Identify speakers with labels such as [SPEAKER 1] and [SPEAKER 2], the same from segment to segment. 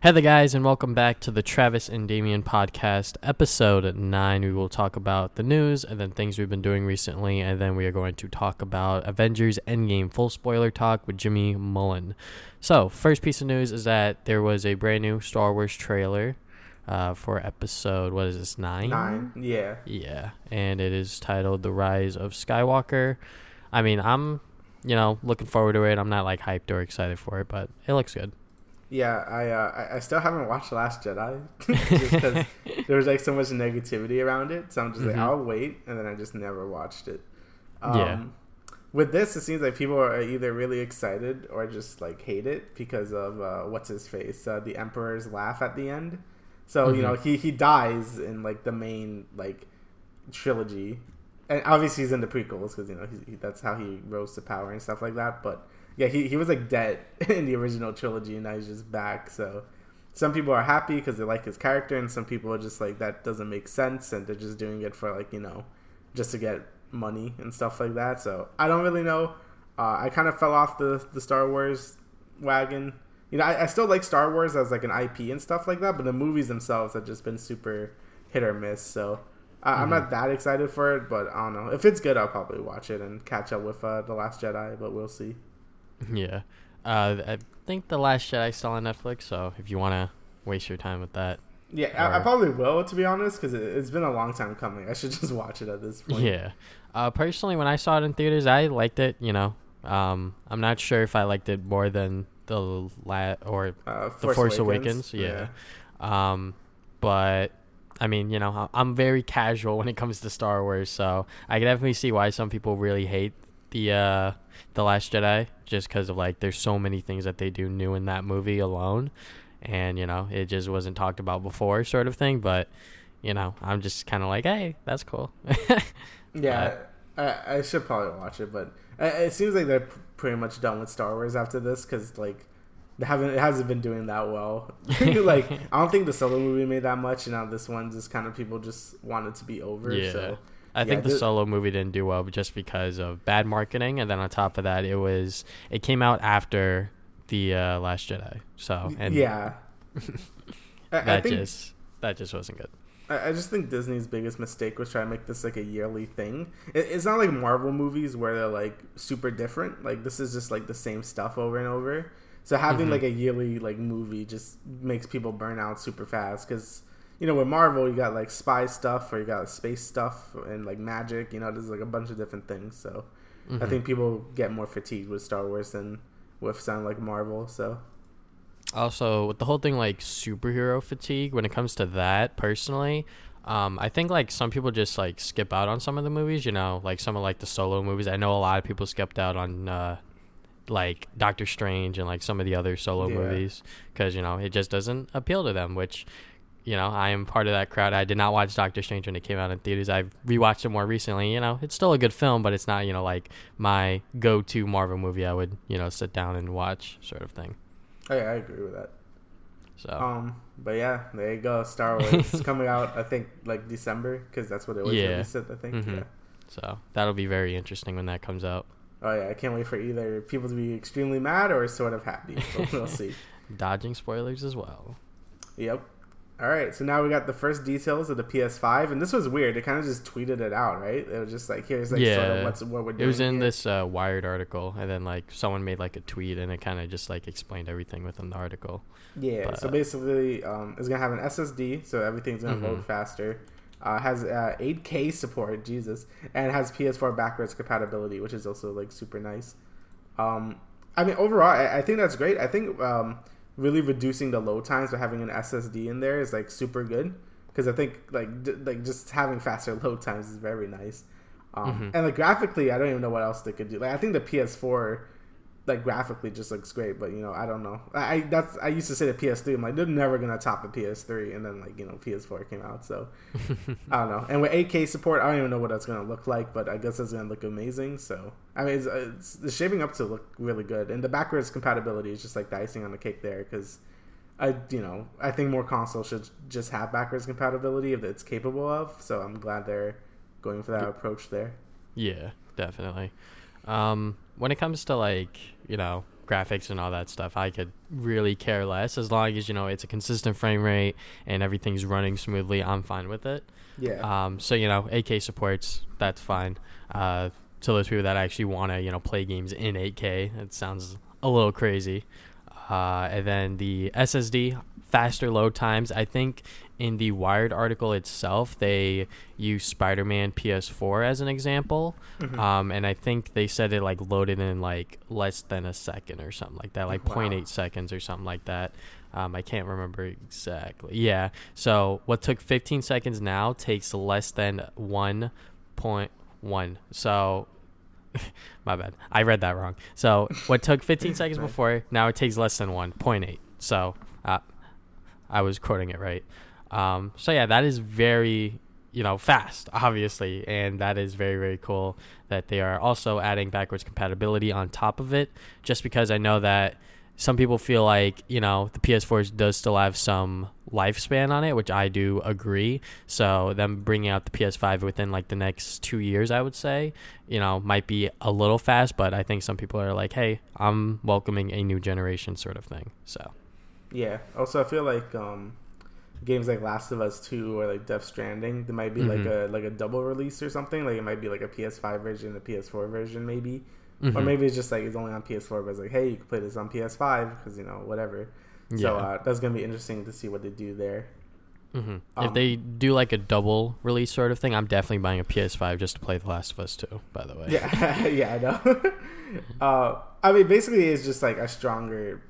[SPEAKER 1] Hey there, guys, and welcome back to the Travis and Damien podcast, episode 9. We will talk about the news and then things we've been doing recently, and then we are going to talk about Avengers Endgame full spoiler talk with Jimmy Mullen. So, first piece of news is that there was a brand new Star Wars trailer uh, for episode, what is this, 9?
[SPEAKER 2] Nine, yeah.
[SPEAKER 1] Yeah, and it is titled The Rise of Skywalker. I mean, I'm, you know, looking forward to it. I'm not like hyped or excited for it, but it looks good.
[SPEAKER 2] Yeah, I, uh, I still haven't watched Last Jedi just because there was like so much negativity around it. So I'm just like,
[SPEAKER 1] Mhm.
[SPEAKER 2] I'll wait, and then I just never watched it. Um,
[SPEAKER 1] Yeah.
[SPEAKER 2] With this, it seems like people are either really excited or just like hate it because of uh, what's his face, uh, the Emperor's laugh at the end. So you know
[SPEAKER 1] Mhm.
[SPEAKER 2] he he dies in like the main like trilogy, and obviously he's in the prequels because you know he, he, that's how he rose to power and stuff like that. But yeah, he, he was like dead in the original trilogy, and now he's just back. So some people are happy because they like his character, and some people are just like that doesn't make sense, and they're just doing it for like you know just to get money and stuff like that. So I don't really know. Uh, I kind of fell off the the Star Wars wagon. You know, I, I still like Star Wars as like an IP and stuff like that, but the movies themselves have just been super hit or miss. So I, I'm not that excited for it, but I don't know. If it's good, I'll probably watch it and catch up with uh, the Last Jedi. But we'll see.
[SPEAKER 1] Yeah. Uh, I think The Last Jedi still on Netflix, so if you want to waste your time with that,
[SPEAKER 2] Yeah, I, I probably will to be honest, because it, it's been a long time coming. I should just watch it at this point.
[SPEAKER 1] Yeah. Uh, personally, when I saw it in theaters, I liked it. You know, um, I'm not sure if I liked it more than the la- or
[SPEAKER 2] Uh,
[SPEAKER 1] the Force Awakens. Yeah. Um, but I mean, you know, I'm very casual when it comes to Star Wars, so I can definitely see why some people really hate the uh, the Last Jedi, just because of like there's so many things that they do new in that movie alone, and you know, it just wasn't talked about before, sort of thing. But you know, I'm just kind of like, hey, that's cool.
[SPEAKER 2] Yeah, I, I should probably watch it, but it seems like they're pretty much done with Star Wars after this because like they haven't it hasn't been doing that well. like I don't think the solo movie made that much, and now this one just kind of people just want it to be over.
[SPEAKER 1] Yeah.
[SPEAKER 2] So
[SPEAKER 1] I think the solo movie didn't do well just because of bad marketing, and then on top of that, it was it came out after the uh, Last Jedi, so and
[SPEAKER 2] yeah, I, I
[SPEAKER 1] that
[SPEAKER 2] think
[SPEAKER 1] just that just wasn't good.
[SPEAKER 2] I I just think Disney's biggest mistake was trying to make this like a yearly thing. It, it's not like Marvel movies where they're like super different. Like this is just like the same stuff over and over. So having
[SPEAKER 1] Mhm.
[SPEAKER 2] like a yearly like movie just makes people burn out super fast because you know with Marvel you got like spy stuff or you got space stuff and like magic. You know there's like a bunch of different things. So I
[SPEAKER 1] Mhm.
[SPEAKER 2] think people get more fatigued with Star Wars than with something like Marvel. So
[SPEAKER 1] Also, with the whole thing like superhero fatigue, when it comes to that, personally, um, I think like some people just like skip out on some of the movies. You know, like some of like the solo movies. I know a lot of people skipped out on uh, like Doctor Strange and like some of the other solo
[SPEAKER 2] Yeah.
[SPEAKER 1] movies because you know it just doesn't appeal to them. Which, you know, I am part of that crowd. I did not watch Doctor Strange when it came out in theaters. I've rewatched it more recently. You know, it's still a good film, but it's not you know like my go-to Marvel movie. I would you know sit down and watch sort of thing.
[SPEAKER 2] oh, yeah, I agree with that.
[SPEAKER 1] So.
[SPEAKER 2] Um, but yeah, there you go. Star Wars is coming out. I think like December because that's what it was
[SPEAKER 1] Yeah.
[SPEAKER 2] released. I think.
[SPEAKER 1] Mhm.
[SPEAKER 2] Yeah.
[SPEAKER 1] So that'll be very interesting when that comes out.
[SPEAKER 2] Oh yeah, I can't wait for either people to be extremely mad or sort of happy. We'll see.
[SPEAKER 1] Dodging spoilers as well.
[SPEAKER 2] Yep. All right, so now we got the first details of the PS5, and this was weird. They kind of just tweeted it out, right? It was just like, here's like sort of what's what we're doing.
[SPEAKER 1] It was in
[SPEAKER 2] here.
[SPEAKER 1] this uh, Wired article, and then like someone made like a tweet, and it kind of just like explained everything within the article.
[SPEAKER 2] Yeah,
[SPEAKER 1] But-
[SPEAKER 2] so basically, um, it's gonna have an SSD, so everything's gonna load
[SPEAKER 1] Mhm.
[SPEAKER 2] faster. Uh, has uh, 8K support, Jesus, and has PS4 backwards compatibility, which is also like super nice. Um, I mean, overall, I, I think that's great. I think um, really reducing the load times by having an SSD in there is like super good because I think like d- like just having faster load times is very nice. Um,
[SPEAKER 1] Mhm.
[SPEAKER 2] And like graphically, I don't even know what else they could do. Like I think the PS4 like graphically just looks great, but you know, I don't know. I, that's I used to say the PS3. I'm like they're never gonna top the PS3, and then like you know PS4 came out, so I don't know. And with 8K support, I don't even know what that's gonna look like, but I guess it's gonna look amazing. So I mean, it's, it's, it's shaping up to look really good, and the backwards compatibility is just like the icing on the cake there because. I you know I think more consoles should just have backwards compatibility if it's capable of. So I'm glad they're going for that approach there.
[SPEAKER 1] Yeah, definitely. Um, when it comes to like you know graphics and all that stuff. I could really care less as long as you know it's a consistent frame rate and everything's running smoothly. I'm fine with it.
[SPEAKER 2] Yeah.
[SPEAKER 1] Um, so you know, 8K supports that's fine. Uh, to those people that actually want to you know play games in 8K, it sounds a little crazy. Uh, and then the SSD faster load times. I think in the Wired article itself, they use Spider Man PS4 as an example.
[SPEAKER 2] Mhm.
[SPEAKER 1] Um, and I think they said it like loaded in like less than a second or something like that, like
[SPEAKER 2] Wow.
[SPEAKER 1] 0.8 seconds or something like that. Um, I can't remember exactly. Yeah. So what took 15 seconds now takes less than 1.1. So my bad. I read that wrong. So what took 15 seconds before now it takes less than 1.8. So uh, I was quoting it right. Um, so yeah, that is very you know fast, obviously, and that is very very cool that they are also adding backwards compatibility on top of it. Just because I know that some people feel like you know the PS4 does still have some lifespan on it, which I do agree. So them bringing out the PS5 within like the next two years, I would say, you know, might be a little fast, but I think some people are like, hey, I'm welcoming a new generation sort of thing. So
[SPEAKER 2] Yeah. Also, I feel like um, games like Last of Us Two or like Death Stranding, there might be like
[SPEAKER 1] Mhm.
[SPEAKER 2] a like a double release or something. Like it might be like a PS5 version, a PS4 version, maybe, or
[SPEAKER 1] Mhm.
[SPEAKER 2] maybe it's just like it's only on PS4, but it's like, hey, you can play this on PS5 because you know whatever. So uh, that's gonna be interesting to see what they do there.
[SPEAKER 1] hmm
[SPEAKER 2] Um,
[SPEAKER 1] if they do like a double release sort of thing, I'm definitely buying a PS5 just to play The Last of Us 2, by the way.
[SPEAKER 2] Yeah, yeah, I know. uh, I mean, basically, it's just like a stronger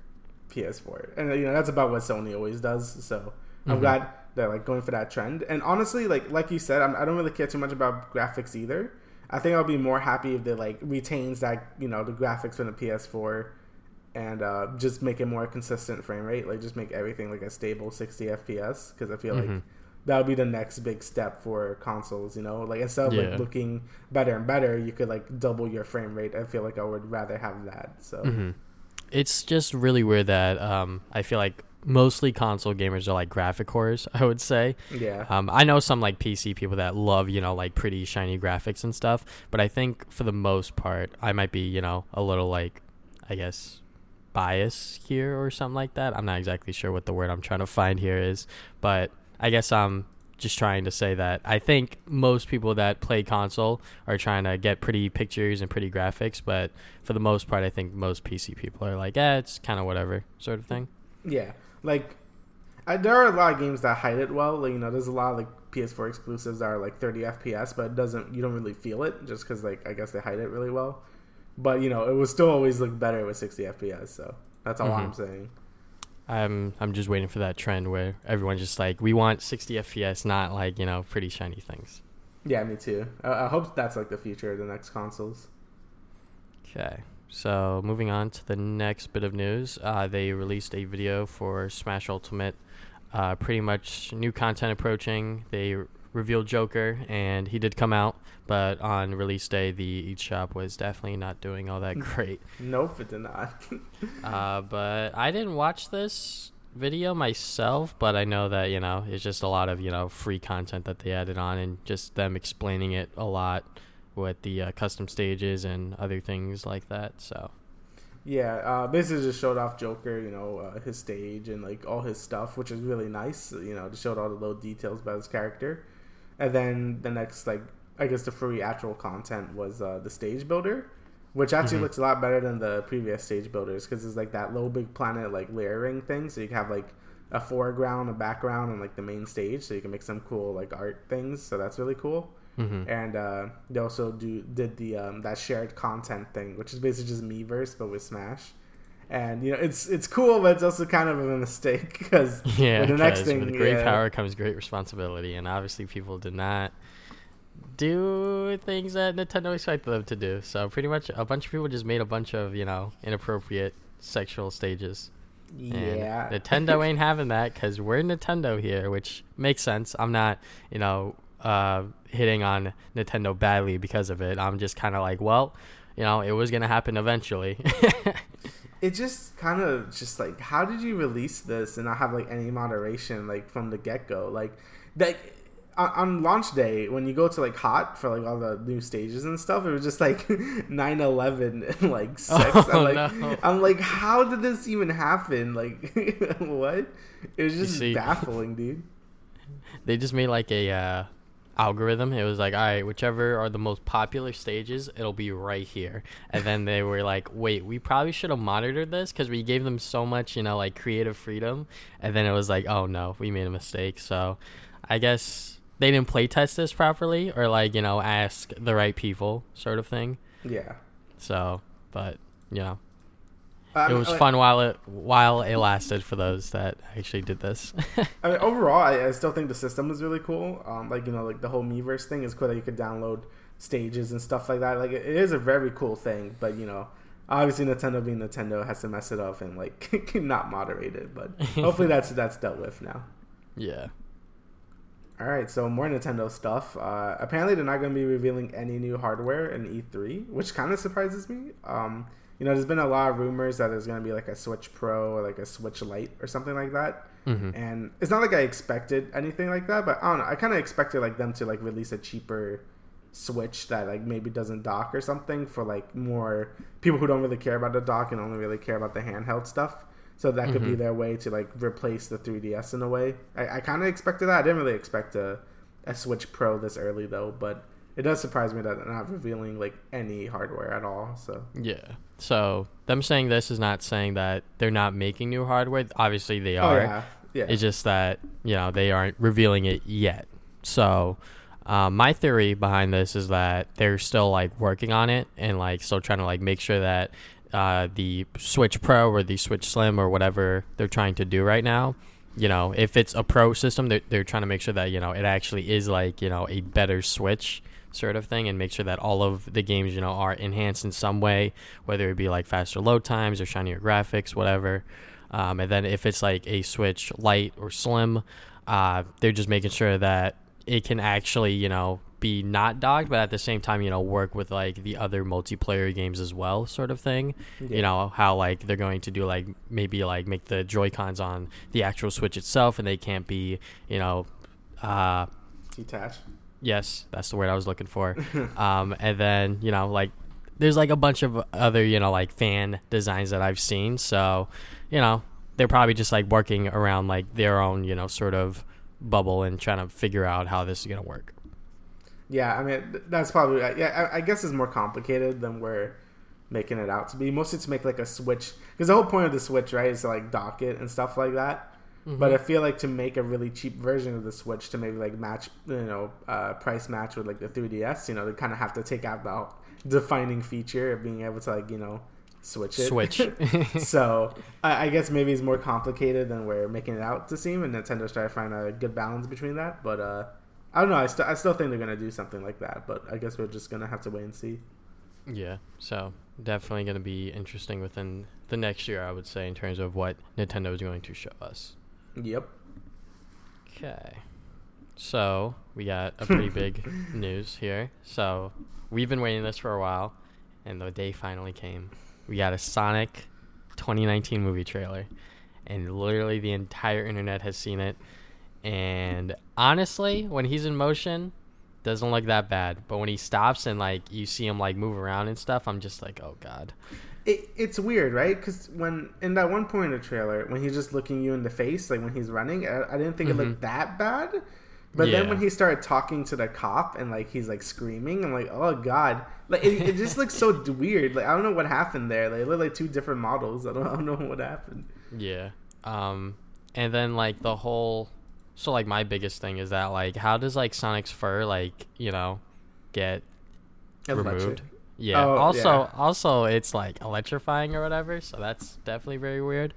[SPEAKER 2] PS4, and you know that's about what Sony always does. So I'm
[SPEAKER 1] Mhm.
[SPEAKER 2] glad they're like going for that trend. And honestly, like like you said, I'm, I don't really care too much about graphics either. I think I'll be more happy if they like retains that you know the graphics from the PS4 and uh, just make it more consistent frame rate. Like just make everything like a stable 60 FPS because I feel like
[SPEAKER 1] Mhm.
[SPEAKER 2] that would be the next big step for consoles. You know, like instead of
[SPEAKER 1] Yeah.
[SPEAKER 2] like looking better and better, you could like double your frame rate. I feel like I would rather have that. So
[SPEAKER 1] hmm It's just really weird that um, I feel like mostly console gamers are like graphic whores, I would say.
[SPEAKER 2] yeah,
[SPEAKER 1] Um, I know some like PC people that love, you know, like pretty shiny graphics and stuff, but I think for the most part, I might be, you know, a little like, I guess, bias here or something like that. I'm not exactly sure what the word I'm trying to find here is, but I guess I'm just trying to say that I think most people that play console are trying to get pretty pictures and pretty graphics, but for the most part, I think most PC people are like, eh, it's kind of whatever sort of thing.
[SPEAKER 2] Yeah. Like I, there are a lot of games that hide it well. Like you know, there's a lot of like PS4 exclusives that are like 30 FPS, but it doesn't. You don't really feel it just because like I guess they hide it really well. But you know, it would still always look better with 60 FPS. So that's all
[SPEAKER 1] Mhm.
[SPEAKER 2] I'm saying.
[SPEAKER 1] I'm I'm just waiting for that trend where everyone's just like, we want 60 FPS, not like you know pretty shiny things.
[SPEAKER 2] Yeah, me too. I, I hope that's like the future of the next consoles.
[SPEAKER 1] Okay, so moving on to the next bit of news, uh, they released a video for Smash Ultimate. Uh, pretty much new content approaching. They r- revealed Joker, and he did come out, but on release day, the eShop was definitely not doing all that great.
[SPEAKER 2] Nope, it did not.
[SPEAKER 1] Uh, but I didn't watch this video myself, but I know that you know it's just a lot of you know free content that they added on, and just them explaining it a lot with the uh, custom stages and other things like that. So
[SPEAKER 2] Yeah, uh, basically just showed off Joker, you know, uh, his stage and like all his stuff, which is really nice. You know, just showed all the little details about his character. And then the next, like, I guess the free actual content was uh, the stage builder, which actually
[SPEAKER 1] Mhm.
[SPEAKER 2] looks a lot better than the previous stage builders because it's like that LittleBigPlanet like layering thing. So you can have like a foreground, a background, and like the main stage. So you can make some cool like art things. So that's really cool
[SPEAKER 1] mhm.
[SPEAKER 2] and uh, they also do did the um, that shared content thing, which is basically just Miiverse but with Smash. And you know it's it's cool, but it's also kind of a mistake because
[SPEAKER 1] yeah,
[SPEAKER 2] the next thing,
[SPEAKER 1] with great
[SPEAKER 2] yeah.
[SPEAKER 1] power comes great responsibility, and obviously people did not do things that Nintendo expected them to do. So pretty much a bunch of people just made a bunch of you know inappropriate sexual stages.
[SPEAKER 2] yeah,
[SPEAKER 1] And Nintendo ain't having that because we're Nintendo here, which makes sense. I'm not, you know, uh, hitting on Nintendo badly because of it. I'm just kind of like, well, you know, it was gonna happen eventually.
[SPEAKER 2] it just kind of just like how did you release this and not have like any moderation like from the get go? Like that. on, on launch day when you go to like hot for like all the new stages and stuff, it was just like 9/11 and like sex.
[SPEAKER 1] Oh,
[SPEAKER 2] I'm like,
[SPEAKER 1] no.
[SPEAKER 2] I'm like, how did this even happen? Like, what? It was just
[SPEAKER 1] see-
[SPEAKER 2] baffling, dude.
[SPEAKER 1] They just made like a uh, algorithm. It was like, all right, whichever are the most popular stages, it'll be right here. And then they were like, wait, we probably should have monitored this because we gave them so much, you know, like creative freedom. And then it was like, oh no, we made a mistake. So I guess they didn't play test this properly or like, you know, ask the right people, sort of thing.
[SPEAKER 2] Yeah.
[SPEAKER 1] So, but you know,
[SPEAKER 2] Um,
[SPEAKER 1] it was
[SPEAKER 2] like-
[SPEAKER 1] fun while it while it lasted for those that actually did this.
[SPEAKER 2] I mean, overall, I, I still think the system was really cool. Um, like you know, like the whole Miiverse thing is cool that you could download stages and stuff like that. Like it, is a very cool thing, but you know, obviously Nintendo being Nintendo has to mess it up and like not moderate it. But hopefully that's that's dealt with now.
[SPEAKER 1] yeah.
[SPEAKER 2] All right, so more Nintendo stuff. Uh, apparently, they're not going to be revealing any new hardware in E3, which kind of surprises me. Um, you know, there's been a lot of rumors that there's going to be like a Switch Pro or like a Switch Lite or something like that.
[SPEAKER 1] hmm
[SPEAKER 2] And it's not like I expected anything like that, but I don't know. I kind of expected like them to like release a cheaper Switch that like maybe doesn't dock or something for like more people who don't really care about the dock and only really care about the handheld stuff. So that could be
[SPEAKER 1] Mhm.
[SPEAKER 2] their way to like replace the 3DS in a way. I, I kind of expected that. I didn't really expect a, a Switch Pro this early though, but it does surprise me that they're not revealing like any hardware at all. So
[SPEAKER 1] Yeah. So them saying this is not saying that they're not making new hardware. Obviously they
[SPEAKER 2] oh
[SPEAKER 1] are.
[SPEAKER 2] yeah, yeah.
[SPEAKER 1] It's just that you know they aren't revealing it yet. So um, my theory behind this is that they're still like working on it and like still trying to like make sure that uh, the Switch Pro or the Switch Slim or whatever they're trying to do right now. You know, if it's a pro system, they're, they're trying to make sure that you know it actually is like you know a better Switch sort of thing, and make sure that all of the games you know are enhanced in some way, whether it be like faster load times or shinier graphics, whatever. Um, and then if it's like a Switch Lite or Slim, uh, they're just making sure that it can actually, you know, be not docked, but at the same time, you know, work with like the other multiplayer games as well, sort of thing.
[SPEAKER 2] Yeah.
[SPEAKER 1] You know, how like they're going to do like maybe like make the Joy Cons on the actual Switch itself, and they can't be, you know, uh,
[SPEAKER 2] detached.
[SPEAKER 1] Yes, that's the word I was looking for. um, and then you know, like, there's like a bunch of other you know like fan designs that I've seen. So, you know, they're probably just like working around like their own you know sort of bubble and trying to figure out how this is gonna work.
[SPEAKER 2] Yeah, I mean that's probably yeah. I, I guess it's more complicated than we're making it out to be. Mostly to make like a switch because the whole point of the switch, right, is to like dock it and stuff like that. But I feel like to make a really cheap version of the Switch to maybe like match, you know, uh, price match with like the 3DS, you know, they kind of have to take out the defining feature of being able to like, you know, switch it.
[SPEAKER 1] Switch.
[SPEAKER 2] so I, I guess maybe it's more complicated than we're making it out to seem, and Nintendo's trying to find a good balance between that. But uh, I don't know. I, st- I still think they're gonna do something like that. But I guess we're just gonna have to wait and see.
[SPEAKER 1] yeah, so definitely gonna be interesting within the next year, I would say, in terms of what Nintendo is going to show us.
[SPEAKER 2] Yep.
[SPEAKER 1] Okay. So we got a pretty big news here. So we've been waiting this for a while, and the day finally came. We got a Sonic 2019 movie trailer, and literally the entire internet has seen it. And honestly, when he's in motion, doesn't look that bad. But when he stops and like you see him like move around and stuff, I'm just like, oh god.
[SPEAKER 2] It, it's weird, right? Because when in that one point of the trailer, when he's just looking you in the face, like when he's running, I, I didn't think it looked that bad. But then when he started talking to the cop and like he's like screaming, I'm like, oh god, like it, it just looks so weird. Like I don't know what happened there. Like it looked like two different models. I don't, I don't know what happened.
[SPEAKER 1] Yeah. Um and then like the whole so like my biggest thing is that like how does like Sonic's fur like, you know, get
[SPEAKER 2] Electric.
[SPEAKER 1] Yeah.
[SPEAKER 2] Oh,
[SPEAKER 1] also
[SPEAKER 2] yeah.
[SPEAKER 1] also it's like electrifying or whatever, so that's definitely very weird.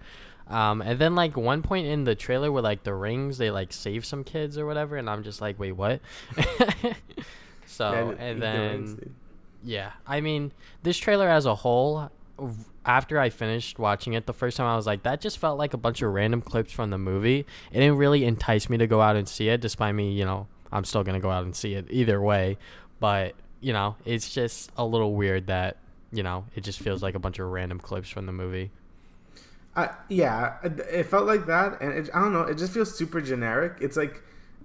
[SPEAKER 1] Um and then like one point in the trailer where like the rings they like save some kids or whatever and I'm just like, "Wait, what?" so,
[SPEAKER 2] Yeah,
[SPEAKER 1] and
[SPEAKER 2] the rings,
[SPEAKER 1] then yeah, I mean, this trailer as a whole, after I finished watching it the first time, I was like, that just felt like a bunch of random clips from the movie. It didn't really entice me to go out and see it, despite me, you know, I'm still going to go out and see it either way. But, you know, it's just a little weird that, you know, it just feels like a bunch of random clips from the movie.
[SPEAKER 2] Uh, yeah, it felt like that, and it, I don't know. It just feels super generic. It's like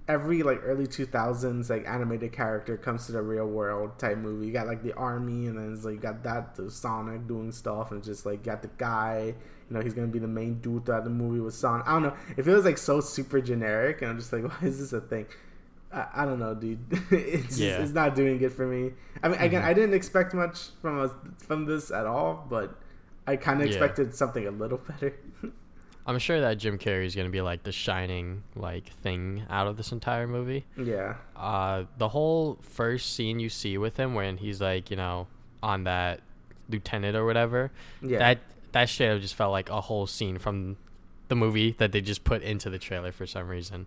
[SPEAKER 2] every like early 2000s like animated character comes to the real world type movie. You got like the army, and then it's like you got that the Sonic doing stuff, and just like got the guy. You know, he's gonna be the main dude throughout the movie with Sonic. I don't know. It feels like so super generic, and I'm just like, why is this a thing? I, I don't know, dude. it's just,
[SPEAKER 1] Yeah.
[SPEAKER 2] it's not doing it for me. I mean, again,
[SPEAKER 1] Mhm.
[SPEAKER 2] I didn't expect much from us from this at all, but I kind of
[SPEAKER 1] Yeah.
[SPEAKER 2] expected something a little better.
[SPEAKER 1] I'm sure that Jim Carrey is gonna be like the shining like thing out of this entire movie.
[SPEAKER 2] yeah,
[SPEAKER 1] Uh, the whole first scene you see with him when he's like, you know, on that lieutenant or whatever,
[SPEAKER 2] yeah.
[SPEAKER 1] that that shit have just felt like a whole scene from the movie that they just put into the trailer for some reason.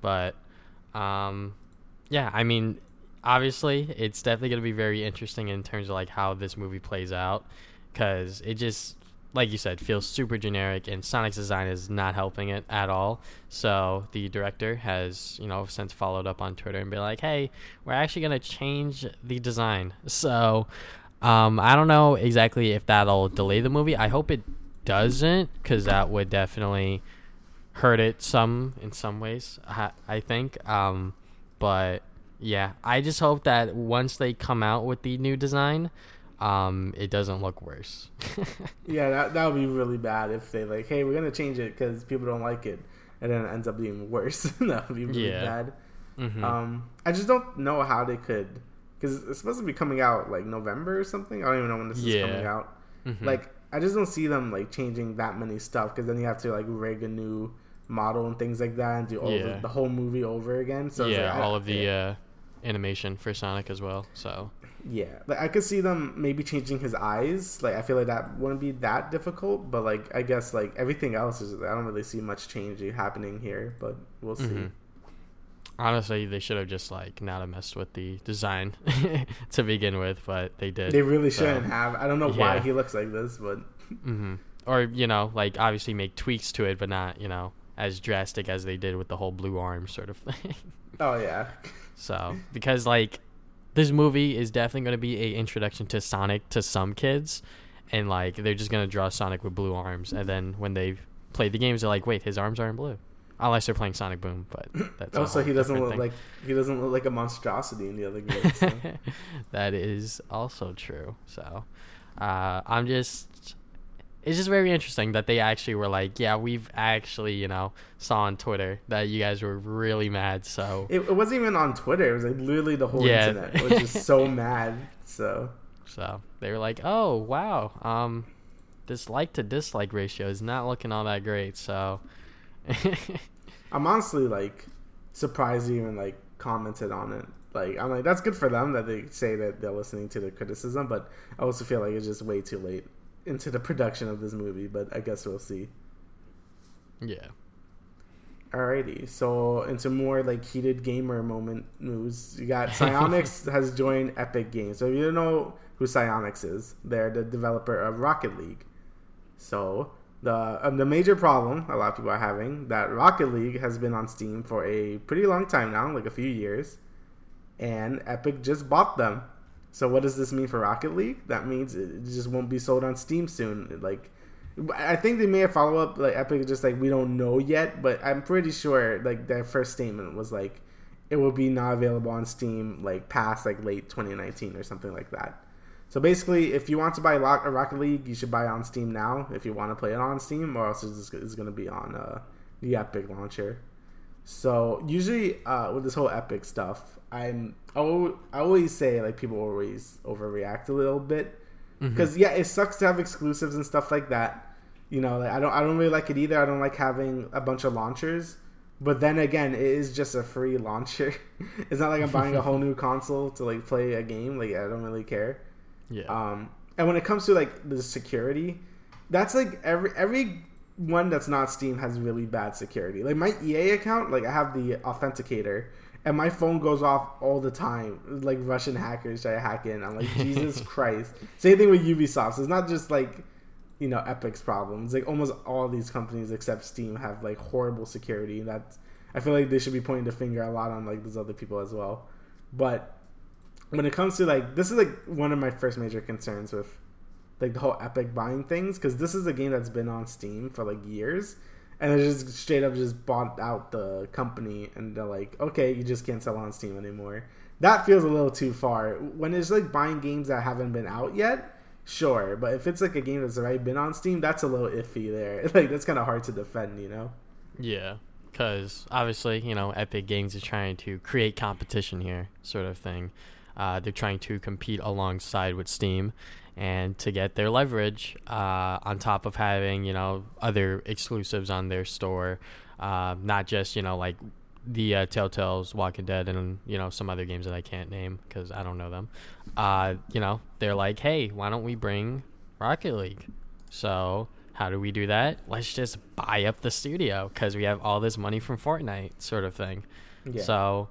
[SPEAKER 1] But um, yeah, I mean, obviously, it's definitely gonna be very interesting in terms of like how this movie plays out, because it just like you said feels super generic and Sonic's design is not helping it at all. So the director has you know since followed up on Twitter and be like, hey, we're actually gonna change the design. So um, I don't know exactly if that'll delay the movie. I hope it doesn't, because that would definitely hurt it some in some ways. I, I think. Um, but yeah, I just hope that once they come out with the new design, um, it doesn't look worse.
[SPEAKER 2] Yeah, that that would be really bad if they like, hey, we're gonna change it because people don't like it, and then it ends up being worse. that would be really
[SPEAKER 1] Yeah.
[SPEAKER 2] bad.
[SPEAKER 1] Mhm.
[SPEAKER 2] Um, I just don't know how they could, because it's supposed to be coming out like November or something. I don't even know when this
[SPEAKER 1] Yeah.
[SPEAKER 2] is coming out.
[SPEAKER 1] Mhm.
[SPEAKER 2] Like, I just don't see them like changing that many stuff because then you have to like rig a new model and things like that and do all
[SPEAKER 1] Yeah.
[SPEAKER 2] the, the whole movie over again. So
[SPEAKER 1] yeah,
[SPEAKER 2] like,
[SPEAKER 1] all of the
[SPEAKER 2] yeah.
[SPEAKER 1] uh, animation for Sonic as well. So
[SPEAKER 2] Yeah, like I could see them maybe changing his eyes. Like I feel like that wouldn't be that difficult, but like I guess like everything else is I don't really see much change happening here, but we'll see.
[SPEAKER 1] Mhm. honestly, they should have just like not have messed with the design to begin with, but they did.
[SPEAKER 2] They really
[SPEAKER 1] So,
[SPEAKER 2] shouldn't have. I don't know why he looks like this, but
[SPEAKER 1] hmm Or you know, like obviously make tweaks to it, but not you know as drastic as they did with the whole blue arm sort of thing.
[SPEAKER 2] oh yeah,
[SPEAKER 1] so because like this movie is definitely going to be a introduction to Sonic to some kids, and like they're just going to draw Sonic with blue arms, and then when they play the games, they're like, wait, his arms aren't blue. Unless they're playing Sonic Boom, but that's
[SPEAKER 2] also he doesn't look
[SPEAKER 1] thing.
[SPEAKER 2] like he doesn't look like a monstrosity in the other games. So.
[SPEAKER 1] that is also true. So, uh, I'm just. It's just very interesting that they actually were like, yeah, we've actually, you know, saw on Twitter that you guys were really mad. So,
[SPEAKER 2] it, it wasn't even on Twitter. It was like literally the whole
[SPEAKER 1] Yeah.
[SPEAKER 2] internet was just so mad. So
[SPEAKER 1] so they were like, oh wow, um, this like to dislike ratio is not looking all that great. So,
[SPEAKER 2] I'm honestly like surprised they even like commented on it. Like I'm like that's good for them that they say that they're listening to the criticism, but I also feel like it's just way too late into the production of this movie. But I guess we'll see.
[SPEAKER 1] yeah.
[SPEAKER 2] Alrighty, so into more like heated gamer moment news. You got Psyonix has joined Epic Games. So if you don't know who Psyonix is, they're the developer of Rocket League. So the um, the major problem a lot of people are having that Rocket League has been on Steam for a pretty long time now, like a few years, and Epic just bought them. So what does this mean for Rocket League? That means it just won't be sold on Steam soon. Like I think they may have follow up like Epic just like we don't know yet, but I'm pretty sure like their first statement was like it will be not available on Steam like past like late 2019 or something like that. So basically, if you want to buy a Rocket League, you should buy it on Steam now if you want to play it on Steam, or else it's, it's going to be on uh, the Epic launcher. So usually uh, with this whole Epic stuff, I'm I al- I always say like people always overreact a little bit because yeah, it sucks to have exclusives and stuff like that. You know, like, I don't I don't really like it either. I don't like having a bunch of launchers. But then again, it is just a free launcher. it's not like I'm buying a whole new console to like play a game. Like I don't really care.
[SPEAKER 1] Yeah.
[SPEAKER 2] Um, and when it comes to like the security, that's like every every one that's not Steam has really bad security. Like my EA account, like I have the authenticator, and my phone goes off all the time. Like Russian hackers try to hack in. I'm like Jesus Christ. Same thing with Ubisoft. So it's not just like you know Epic's problems. Like almost all these companies except Steam have like horrible security. That's I feel like they should be pointing the finger a lot on like these other people as well. But when it comes to like this is like one of my first major concerns with like the whole Epic buying things because this is a game that's been on Steam for like years, and they just straight up just bought out the company, and they're like, okay, you just can't sell on Steam anymore. That feels a little too far. When it's like buying games that haven't been out yet, sure, but if it's like a game that's already been on Steam, that's a little iffy there. Like that's kind of hard to defend, you know?
[SPEAKER 1] Yeah, because obviously, you know, Epic Games is trying to create competition here, sort of thing. Uh, they're trying to compete alongside with Steam and to get their leverage uh, on top of having, you know, other exclusives on their store. Uh, not just, you know, like the uh, Telltale's Walking Dead and, you know, some other games that I can't name because I don't know them. Uh, you know, they're like, hey, why don't we bring Rocket League? So how do we do that? Let's just buy up the studio because we have all this money from Fortnite, sort of thing. Yeah. So,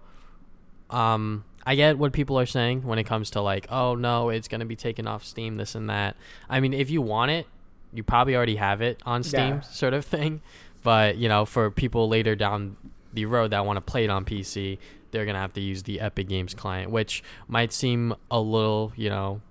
[SPEAKER 1] um, I get what people are saying when it comes to like, oh no, it's gonna be taken off Steam, this and that. I mean, if you want it, you probably already have it on Steam, yeah. sort of thing. But you know, for people later down the road that want to play it on PC, they're gonna have to use the Epic Games client, which might seem a little, you know,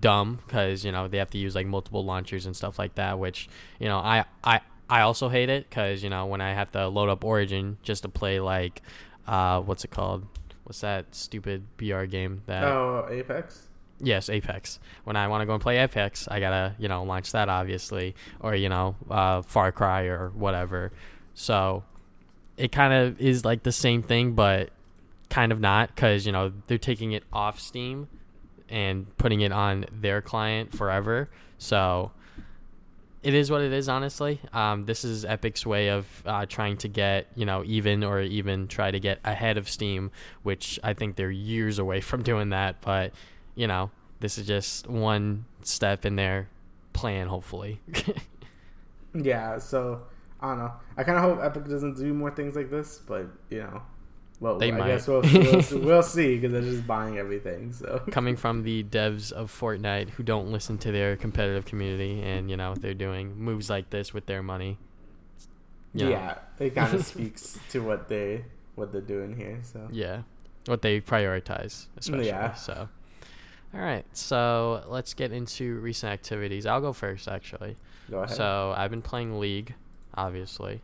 [SPEAKER 1] dumb because you know they have to use like multiple launchers and stuff like that. Which you know, I I I also hate it because you know when I have to load up Origin just to play like, uh, what's it called? What's that stupid BR game that?
[SPEAKER 2] Oh, Apex.
[SPEAKER 1] Yes, Apex. When I want to go and play Apex, I gotta you know launch that obviously, or you know uh, Far Cry or whatever. So it kind of is like the same thing, but kind of not because you know they're taking it off Steam and putting it on their client forever. So it is what it is, honestly. Um, this is Epic's way of uh, trying to get, you know, even or even try to get ahead of Steam, which I think they're years away from doing that. But, you know, this is just one step in their plan, hopefully.
[SPEAKER 2] yeah, so I don't know. I kind of hope Epic doesn't do more things like this, but, you know, well, they I might. guess we'll, we'll, we'll see because they're just buying everything. So
[SPEAKER 1] coming from the devs of Fortnite who don't listen to their competitive community, and you know what they're doing moves like this with their money.
[SPEAKER 2] You know. Yeah, it kind of speaks to what they what they're doing here. So
[SPEAKER 1] yeah, what they prioritize, especially. Yeah. So, all right. So let's get into recent activities. I'll go first, actually.
[SPEAKER 2] Go ahead.
[SPEAKER 1] So I've been playing League, obviously.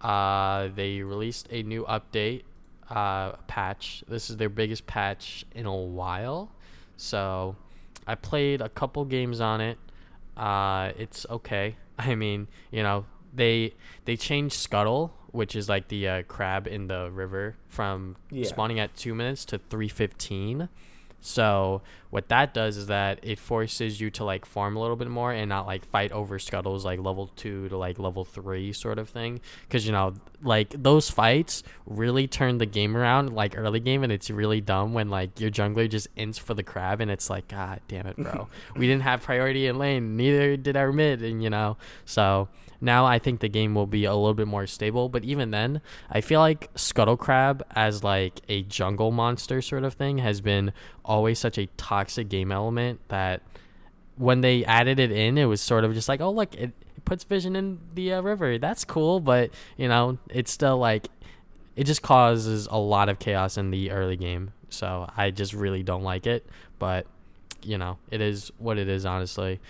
[SPEAKER 1] Uh, they released a new update uh, patch. This is their biggest patch in a while. So I played a couple games on it. Uh, it's okay. I mean, you know, they they changed Scuttle, which is like the uh, crab in the river, from yeah. spawning at two minutes to three fifteen. So what that does is that it forces you to like farm a little bit more and not like fight over scuttles like level two to like level three sort of thing. Because you know, like those fights really turn the game around like early game, and it's really dumb when like your jungler just ints for the crab, and it's like, God damn it, bro. we didn't have priority in lane, neither did our mid, and you know, so now I think the game will be a little bit more stable, but even then, I feel like Scuttle Crab as like a jungle monster sort of thing has been always such a toxic game element that when they added it in, it was sort of just like, oh look, it, it puts vision in the uh, river. That's cool, but you know, it's still like it just causes a lot of chaos in the early game. So I just really don't like it, but you know, it is what it is honestly.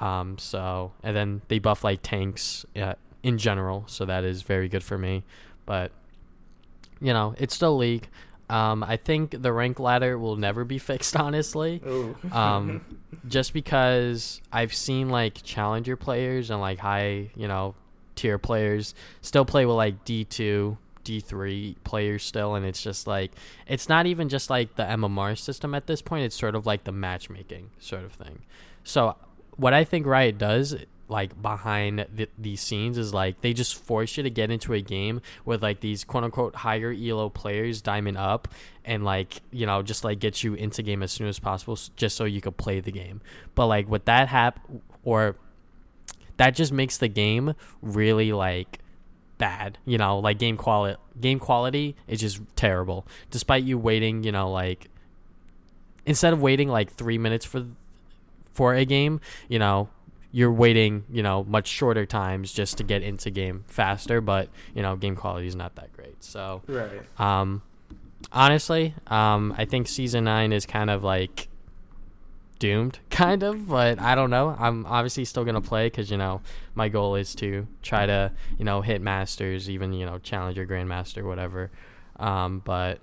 [SPEAKER 1] Um, so and then they buff like tanks uh, in general, so that is very good for me. But you know, it's still league. Um, I think the rank ladder will never be fixed, honestly. um, just because I've seen like challenger players and like high, you know, tier players still play with like D two, D three players still, and it's just like it's not even just like the MMR system at this point. It's sort of like the matchmaking sort of thing. So what I think Riot does like behind the, these scenes is like they just force you to get into a game with like these quote unquote higher elo players diamond up and like you know just like get you into game as soon as possible just so you could play the game. But like with that hap or that just makes the game really like bad you know like game quality game quality is just terrible. Despite you waiting you know like instead of waiting like three minutes for for a game, you know, you're waiting, you know, much shorter times just to get into game faster, but you know, game quality is not that great. So,
[SPEAKER 2] right.
[SPEAKER 1] Um, honestly, um, I think season nine is kind of like doomed, kind of. But I don't know. I'm obviously still gonna play because you know my goal is to try to you know hit masters, even you know challenger, grandmaster, whatever. Um, but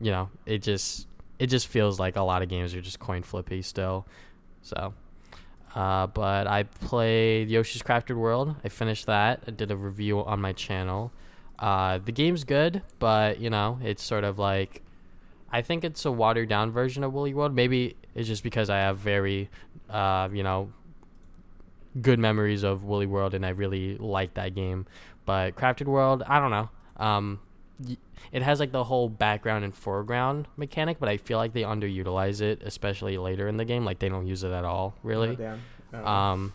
[SPEAKER 1] you know, it just it just feels like a lot of games are just coin flippy still. So, uh, but I played Yoshi's Crafted World. I finished that. I did a review on my channel. Uh, the game's good, but you know, it's sort of like I think it's a watered down version of Woolly World. Maybe it's just because I have very, uh, you know, good memories of Woolly World and I really like that game. But Crafted World, I don't know. Um, it has like the whole background and foreground mechanic, but I feel like they underutilize it, especially later in the game. Like they don't use it at all, really. Oh, oh. Um,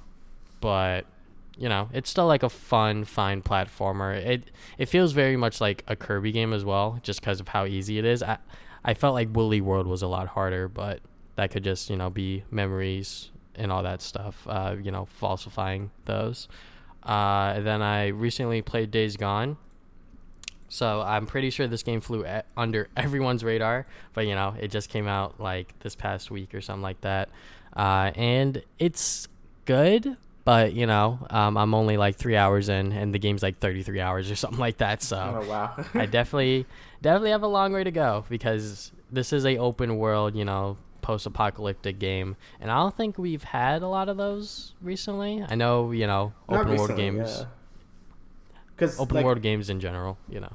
[SPEAKER 1] but you know, it's still like a fun, fine platformer. It it feels very much like a Kirby game as well, just because of how easy it is. I I felt like Woolly World was a lot harder, but that could just you know be memories and all that stuff. Uh, you know, falsifying those. Uh, then I recently played Days Gone so I'm pretty sure this game flew a- under everyone's radar, but you know, it just came out like this past week or something like that. Uh, and it's good, but you know, um, I'm only like three hours in, and the game's like 33 hours or something like that. So
[SPEAKER 2] oh, wow.
[SPEAKER 1] I definitely, definitely have a long way to go because this is a open world, you know, post-apocalyptic game, and I don't think we've had a lot of those recently. I know, you know, open world games. Yeah because open like, world games in general, you know.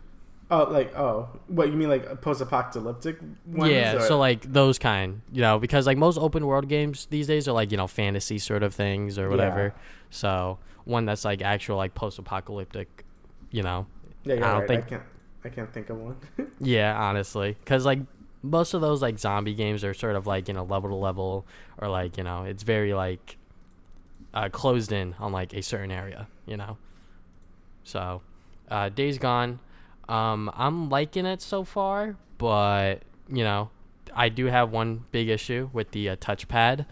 [SPEAKER 2] Oh, like oh, what you mean like post-apocalyptic?
[SPEAKER 1] Ones, yeah, or? so like those kind, you know, because like most open world games these days are like you know fantasy sort of things or whatever. Yeah. So one that's like actual like post-apocalyptic, you know.
[SPEAKER 2] Yeah, yeah, I don't right. think I can't. I can't think of one.
[SPEAKER 1] yeah, honestly, because like most of those like zombie games are sort of like you know level to level or like you know it's very like uh, closed in on like a certain area, you know. So, uh, Days Gone, um, I'm liking it so far, but you know, I do have one big issue with the uh, touchpad.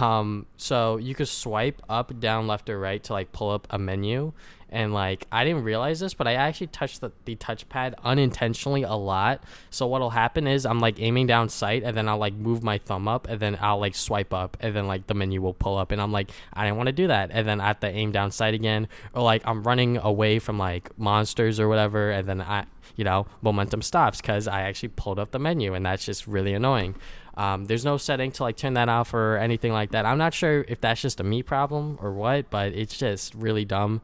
[SPEAKER 1] Um, so you could swipe up, down, left, or right to like pull up a menu, and like I didn't realize this, but I actually touched the, the touchpad unintentionally a lot. So what'll happen is I'm like aiming down sight and then I'll like move my thumb up and then I'll like swipe up and then like the menu will pull up and I'm like I didn't want to do that and then I have to aim down sight again or like I'm running away from like monsters or whatever and then I you know momentum stops because I actually pulled up the menu and that's just really annoying. Um, there's no setting to like turn that off or anything like that. I'm not sure if that's just a me problem or what, but it's just really dumb.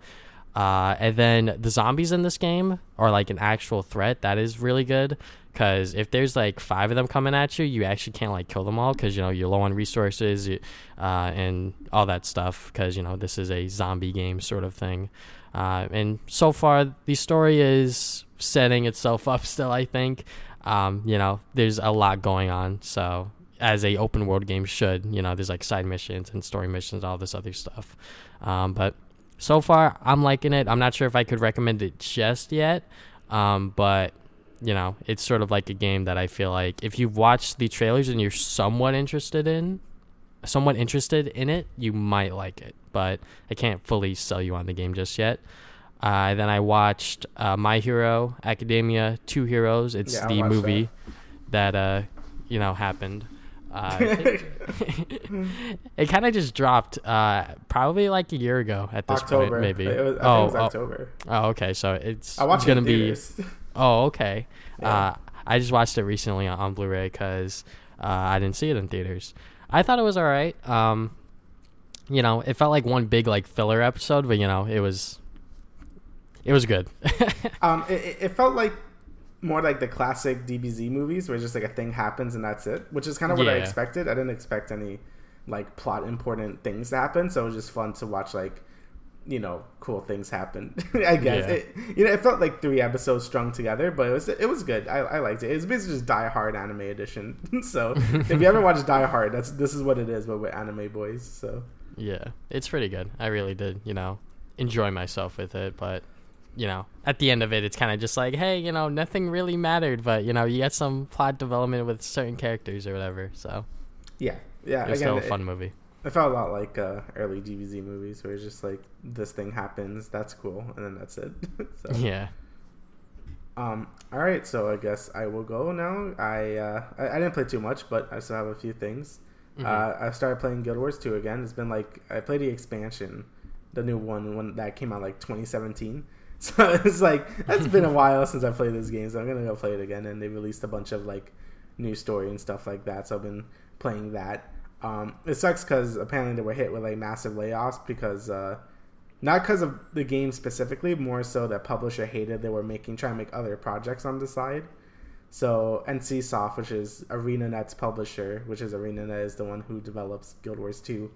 [SPEAKER 1] Uh, and then the zombies in this game are like an actual threat. That is really good because if there's like five of them coming at you, you actually can't like kill them all because you know you're low on resources uh, and all that stuff. Because you know this is a zombie game sort of thing. Uh, and so far, the story is setting itself up still. I think um, you know there's a lot going on. So as a open world game should, you know, there's like side missions and story missions, all this other stuff. Um, but so far I'm liking it. I'm not sure if I could recommend it just yet, um, but you know, it's sort of like a game that I feel like if you've watched the trailers and you're somewhat interested in, somewhat interested in it, you might like it. But I can't fully sell you on the game just yet. Uh, then I watched uh, My Hero Academia Two Heroes. It's yeah, the movie that. that uh, you know happened. Uh, it, kind of just dropped uh, probably like a year ago at this October. point, maybe.
[SPEAKER 2] Was, oh, it oh, October.
[SPEAKER 1] Oh, okay. So it's I watched it's gonna be. Oh, okay. Yeah. Uh, I just watched it recently on, on Blu-ray because uh, I didn't see it in theaters. I thought it was all right. Um, you know, it felt like one big like filler episode, but you know, it was it was good.
[SPEAKER 2] um, it, it felt like more like the classic DBZ movies where just like a thing happens and that's it, which is kind of what yeah. I expected. I didn't expect any like plot important things to happen, so it was just fun to watch like you know cool things happen. I guess yeah. it, you know it felt like three episodes strung together, but it was it was good. I, I liked it. It's basically just Die Hard anime edition. so if you ever watch Die Hard, that's this is what it is, but with anime boys. So
[SPEAKER 1] yeah, it's pretty good. I really did you know enjoy myself with it, but you know, at the end of it, it's kind of just like, hey, you know, nothing really mattered, but you know, you get some plot development with certain characters or whatever. So,
[SPEAKER 2] yeah, yeah,
[SPEAKER 1] it's still a fun
[SPEAKER 2] it,
[SPEAKER 1] movie.
[SPEAKER 2] It felt a lot like uh, early DBZ movies, where it's just like this thing happens, that's cool, and then that's it.
[SPEAKER 1] so, yeah.
[SPEAKER 2] Um. All right, so I guess I will go now. I uh, I, I didn't play too much, but I still have a few things. Mm-hmm. Uh, I started playing Guild Wars 2 again. It's been like I played the expansion, the new one when that came out like 2017. So it's like it's been a while since I played this game, so I'm gonna go play it again. And they released a bunch of like new story and stuff like that. So I've been playing that. Um, it sucks because apparently they were hit with like massive layoffs because uh, not because of the game specifically, more so that publisher hated they were making trying to make other projects on the side. So NCSoft, which is ArenaNet's publisher, which is ArenaNet is the one who develops Guild Wars 2,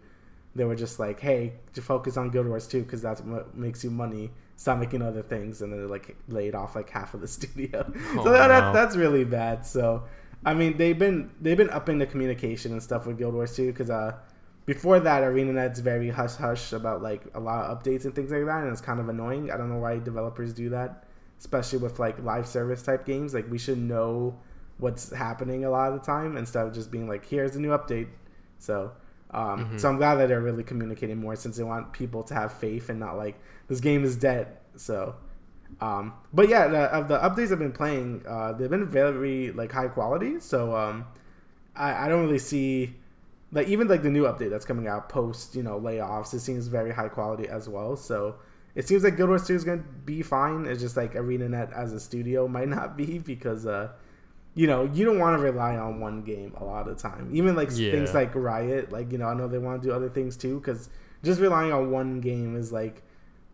[SPEAKER 2] they were just like, "Hey, to focus on Guild Wars 2 because that's what makes you money. Stop making other things." And then they like laid off like half of the studio. Oh, so that, no. that's really bad. So I mean, they've been they've been upping the communication and stuff with Guild Wars 2 because uh before that, ArenaNet's very hush hush about like a lot of updates and things like that, and it's kind of annoying. I don't know why developers do that, especially with like live service type games. Like we should know what's happening a lot of the time instead of just being like, "Here's a new update." So, um, mm-hmm. so I'm glad that they're really communicating more since they want people to have faith and not like this game is dead. So, um, but yeah, the, of the updates I've been playing, uh, they've been very like high quality. So, um, I, I don't really see like even like the new update that's coming out post you know layoffs it seems very high quality as well so it seems like guild wars 2 is going to be fine it's just like arenanet as a studio might not be because uh you know you don't want to rely on one game a lot of the time even like yeah. things like riot like you know i know they want to do other things too because just relying on one game is like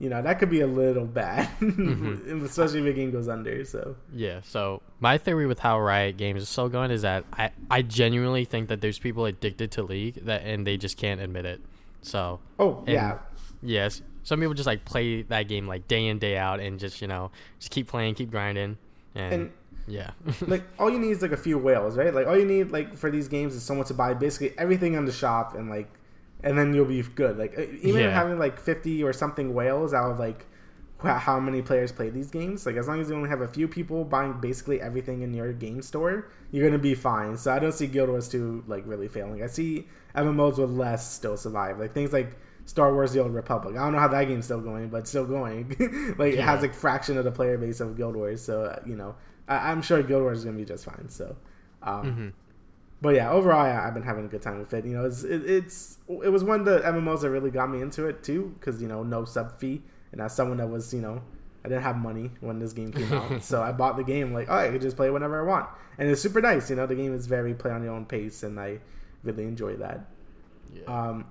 [SPEAKER 2] you know that could be a little bad, mm-hmm. especially if a game goes under. So
[SPEAKER 1] yeah. So my theory with how Riot Games is so going is that I I genuinely think that there's people addicted to League that and they just can't admit it. So
[SPEAKER 2] oh yeah,
[SPEAKER 1] yes. Some people just like play that game like day in day out and just you know just keep playing, keep grinding, and, and yeah.
[SPEAKER 2] like all you need is like a few whales, right? Like all you need like for these games is someone to buy basically everything in the shop and like and then you'll be good. Like even yeah. having like fifty or something whales out of like how many players play these games. Like as long as you only have a few people buying basically everything in your game store, you're gonna be fine. So I don't see Guild Wars 2 like really failing. I see MMOs with less still survive. Like things like Star Wars: The Old Republic. I don't know how that game's still going, but still going. like yeah. it has like fraction of the player base of Guild Wars. So uh, you know, I- am sure Guild Wars is gonna be just fine. So. Um, mm-hmm but yeah, overall, I, have been having a good time with it. You know, it's it, it's it was one of the MMOs that really got me into it too, because you know, no sub fee, and as someone that was you know, I didn't have money when this game came out, so I bought the game like, oh, I could just play whenever I want, and it's super nice. You know, the game is very play on your own pace, and I really enjoy that. Yeah. Um,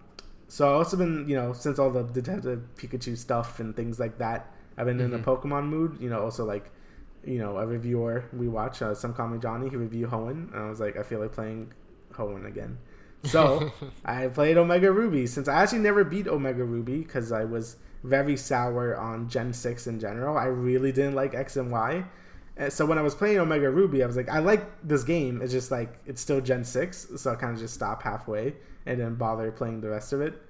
[SPEAKER 2] so I've also been you know since all the Detective Pikachu stuff and things like that, I've been mm-hmm. in a Pokemon mood. You know, also like you know, a reviewer we watch, uh, some call me Johnny, he reviewed Hoenn, and I was like, I feel like playing Hoenn again. So I played Omega Ruby since I actually never beat Omega Ruby because I was very sour on Gen six in general. I really didn't like X and Y. And so when I was playing Omega Ruby, I was like, I like this game. It's just like it's still Gen six, so I kind of just stopped halfway and didn't bother playing the rest of it.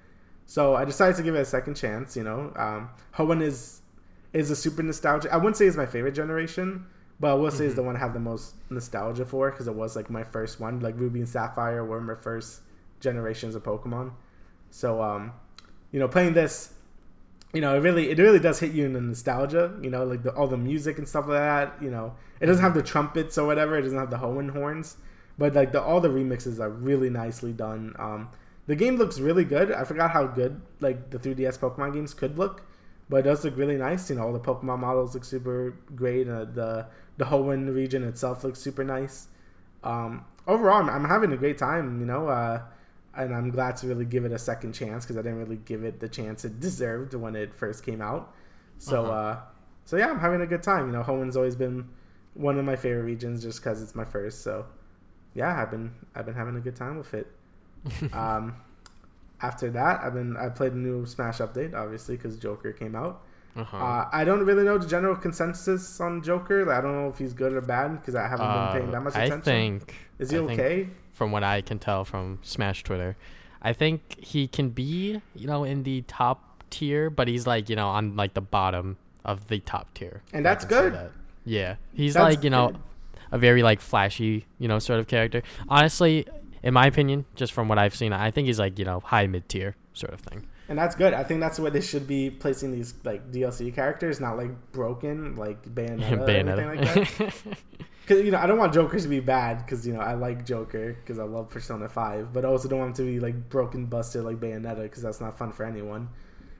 [SPEAKER 2] So I decided to give it a second chance. You know, um, Hoenn is is a super nostalgic. I wouldn't say it's my favorite generation, but I will say mm-hmm. is the one I have the most nostalgia for because it was like my first one. Like Ruby and Sapphire were my first generations of Pokemon. So um, you know, playing this, you know, it really it really does hit you in the nostalgia. You know, like the, all the music and stuff like that. You know, it doesn't have the trumpets or whatever. It doesn't have the Hoenn horns, but like the all the remixes are really nicely done. Um, the game looks really good. I forgot how good like the 3DS Pokemon games could look but it does look really nice. You know, all the Pokemon models look super great. Uh, the the Hoenn region itself looks super nice. Um, overall, I'm, I'm, having a great time. You know, uh, and I'm glad to really give it a second chance because I didn't really give it the chance it deserved when it first came out. So, uh-huh. uh, so yeah, I'm having a good time. You know, Hoenn's always been one of my favorite regions just because it's my first. So, yeah, I've been I've been having a good time with it. um, after that, I've been I played the new Smash update, obviously, because Joker came out. Uh-huh. Uh, I don't really know the general consensus on Joker. Like, I don't know if he's good or bad because I haven't uh, been paying that much attention. I
[SPEAKER 1] think
[SPEAKER 2] is he I okay?
[SPEAKER 1] From what I can tell from Smash Twitter, I think he can be you know in the top tier, but he's like you know on like the bottom of the top tier.
[SPEAKER 2] And that's good. That.
[SPEAKER 1] Yeah, he's that's like you know good. a very like flashy you know sort of character. Honestly, in my opinion, just from what I've seen, I think he's like you know high mid tier sort of thing.
[SPEAKER 2] And that's good. I think that's the way they should be placing these like DLC characters, not like broken like Bayonetta, Bayonetta. or anything like that. because you know I don't want Joker to be bad because you know I like Joker because I love Persona Five, but I also don't want him to be like broken, busted like Bayonetta because that's not fun for anyone.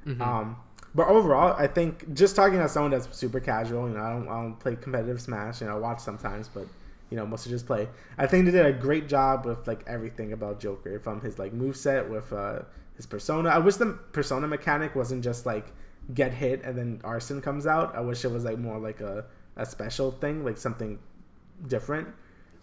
[SPEAKER 1] Mhm.
[SPEAKER 2] Um, but overall, I think just talking as someone that's super casual, you know, I don't, I don't play competitive Smash. You know, I watch sometimes, but you know, mostly just play. I think they did a great job with like everything about Joker, from his like move set with uh, his persona. I wish the persona mechanic wasn't just like get hit and then Arsène comes out. I wish it was like more like a a special thing, like something different.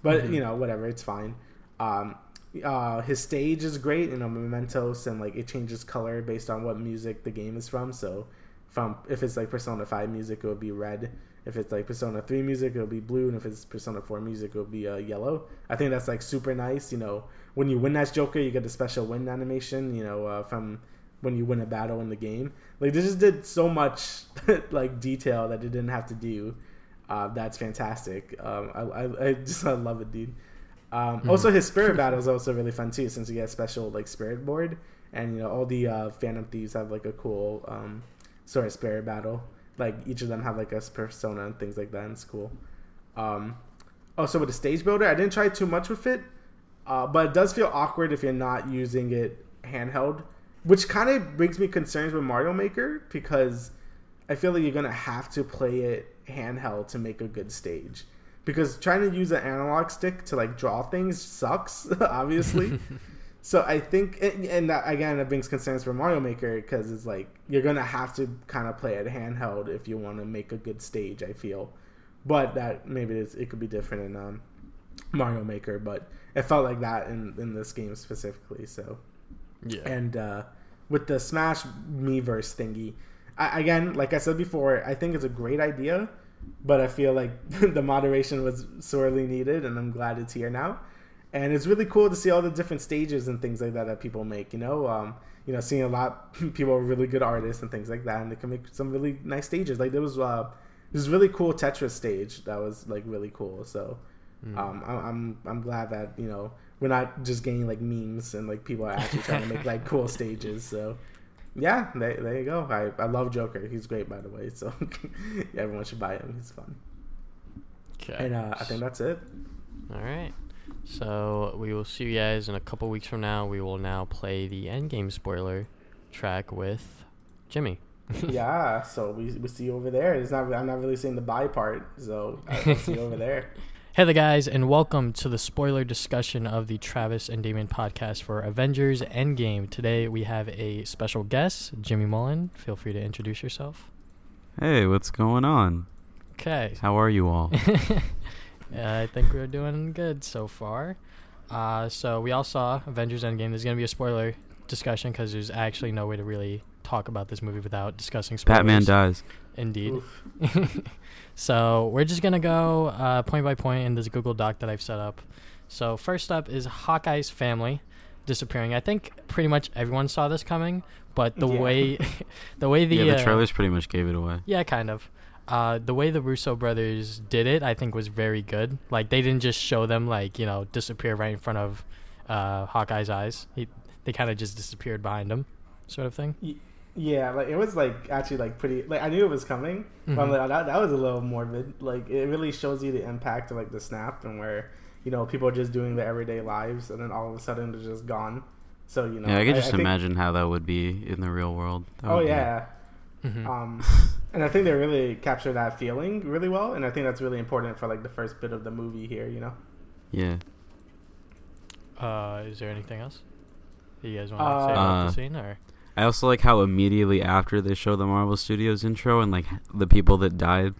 [SPEAKER 2] But
[SPEAKER 1] Mhm.
[SPEAKER 2] you know, whatever, it's fine. Um, uh, his stage is great, you know, Mementos, and like it changes color based on what music the game is from. So, from if it's like Persona Five music, it would be red. If it's like Persona Three music, it'll be blue, and if it's Persona Four music, it'll be uh, yellow. I think that's like super nice. You know, when you win that Joker, you get the special win animation. You know, uh, from when you win a battle in the game. Like they just did so much like detail that they didn't have to do. Uh, that's fantastic. Um, I, I, I just I love it, dude. Um,
[SPEAKER 1] Mhm.
[SPEAKER 2] Also, his spirit battle is also really fun too, since you get a special like spirit board, and you know all the uh, Phantom Thieves have like a cool um, sort of spirit battle. Like each of them have like a persona and things like that, in school. Um, also, with the stage builder, I didn't try too much with it, uh, but it does feel awkward if you're not using it handheld, which kind of brings me concerns with Mario Maker because I feel like you're gonna have to play it handheld to make a good stage. Because trying to use an analog stick to like draw things sucks, obviously. so I think, and, and that, again, that brings concerns for Mario Maker because it's like you're gonna have to kind of play it handheld if you want to make a good stage. I feel, but that maybe it's, it could be different in um, Mario Maker, but it felt like that in in this game specifically. So
[SPEAKER 1] yeah.
[SPEAKER 2] and uh, with the Smash Miiverse thingy, I, again, like I said before, I think it's a great idea, but I feel like the moderation was sorely needed, and I'm glad it's here now. And it's really cool to see all the different stages and things like that that people make. You know, um, you know, seeing a lot people are really good artists and things like that, and they can make some really nice stages. Like there was uh, this really cool Tetris stage that was like really cool. So
[SPEAKER 1] Mm.
[SPEAKER 2] um, I- I'm I'm glad that you know we're not just getting like memes and like people are actually trying to make like cool stages. So yeah, there, there you go. I, I love Joker. He's great by the way. So yeah, everyone should buy him. He's fun.
[SPEAKER 1] Okay.
[SPEAKER 2] And uh, I think that's it.
[SPEAKER 1] All right. So we will see you guys in a couple weeks from now. We will now play the endgame spoiler track with Jimmy.
[SPEAKER 2] yeah. So we we see you over there. It's not. I'm not really seeing the buy part. So I'll see you over there.
[SPEAKER 1] Hey there, guys, and welcome to the spoiler discussion of the Travis and Damien podcast for Avengers Endgame. Today we have a special guest, Jimmy Mullen. Feel free to introduce yourself.
[SPEAKER 3] Hey, what's going on?
[SPEAKER 1] Okay.
[SPEAKER 3] How are you all?
[SPEAKER 1] Yeah, I think we're doing good so far. Uh, so we all saw Avengers Endgame. There's gonna be a spoiler discussion because there's actually no way to really talk about this movie without discussing spoilers.
[SPEAKER 3] Batman dies.
[SPEAKER 1] Indeed. So we're just gonna go uh, point by point in this Google Doc that I've set up. So first up is Hawkeye's family disappearing. I think pretty much everyone saw this coming, but the
[SPEAKER 2] Yeah.
[SPEAKER 1] way, the way the
[SPEAKER 3] yeah, the
[SPEAKER 1] uh,
[SPEAKER 3] trailers pretty much gave it away.
[SPEAKER 1] yeah, kind of. Uh, the way the Russo brothers did it, I think, was very good. Like they didn't just show them like you know disappear right in front of uh, Hawkeye's eyes. He, they kind of just disappeared behind him, sort of thing.
[SPEAKER 2] Yeah, like it was like actually like pretty. Like I knew it was coming, but I'm
[SPEAKER 1] Mhm.
[SPEAKER 2] like, oh, that that was a little morbid. Like it really shows you the impact of like the snap and where you know people are just doing their everyday lives and then all of a sudden they're just gone. So you know,
[SPEAKER 3] yeah, I could just
[SPEAKER 2] think-
[SPEAKER 3] imagine how that would be in the real world. That
[SPEAKER 2] Oh
[SPEAKER 3] would be-
[SPEAKER 2] yeah,
[SPEAKER 1] Mhm.
[SPEAKER 2] um, and I think they really capture that feeling really well, and I think that's really important for like the first bit of the movie here. You know.
[SPEAKER 3] yeah.
[SPEAKER 1] Uh, is there anything else that you guys want to say about
[SPEAKER 3] Uh,
[SPEAKER 1] the scene, or
[SPEAKER 3] I also like how immediately after they show the Marvel Studios intro and like the people that died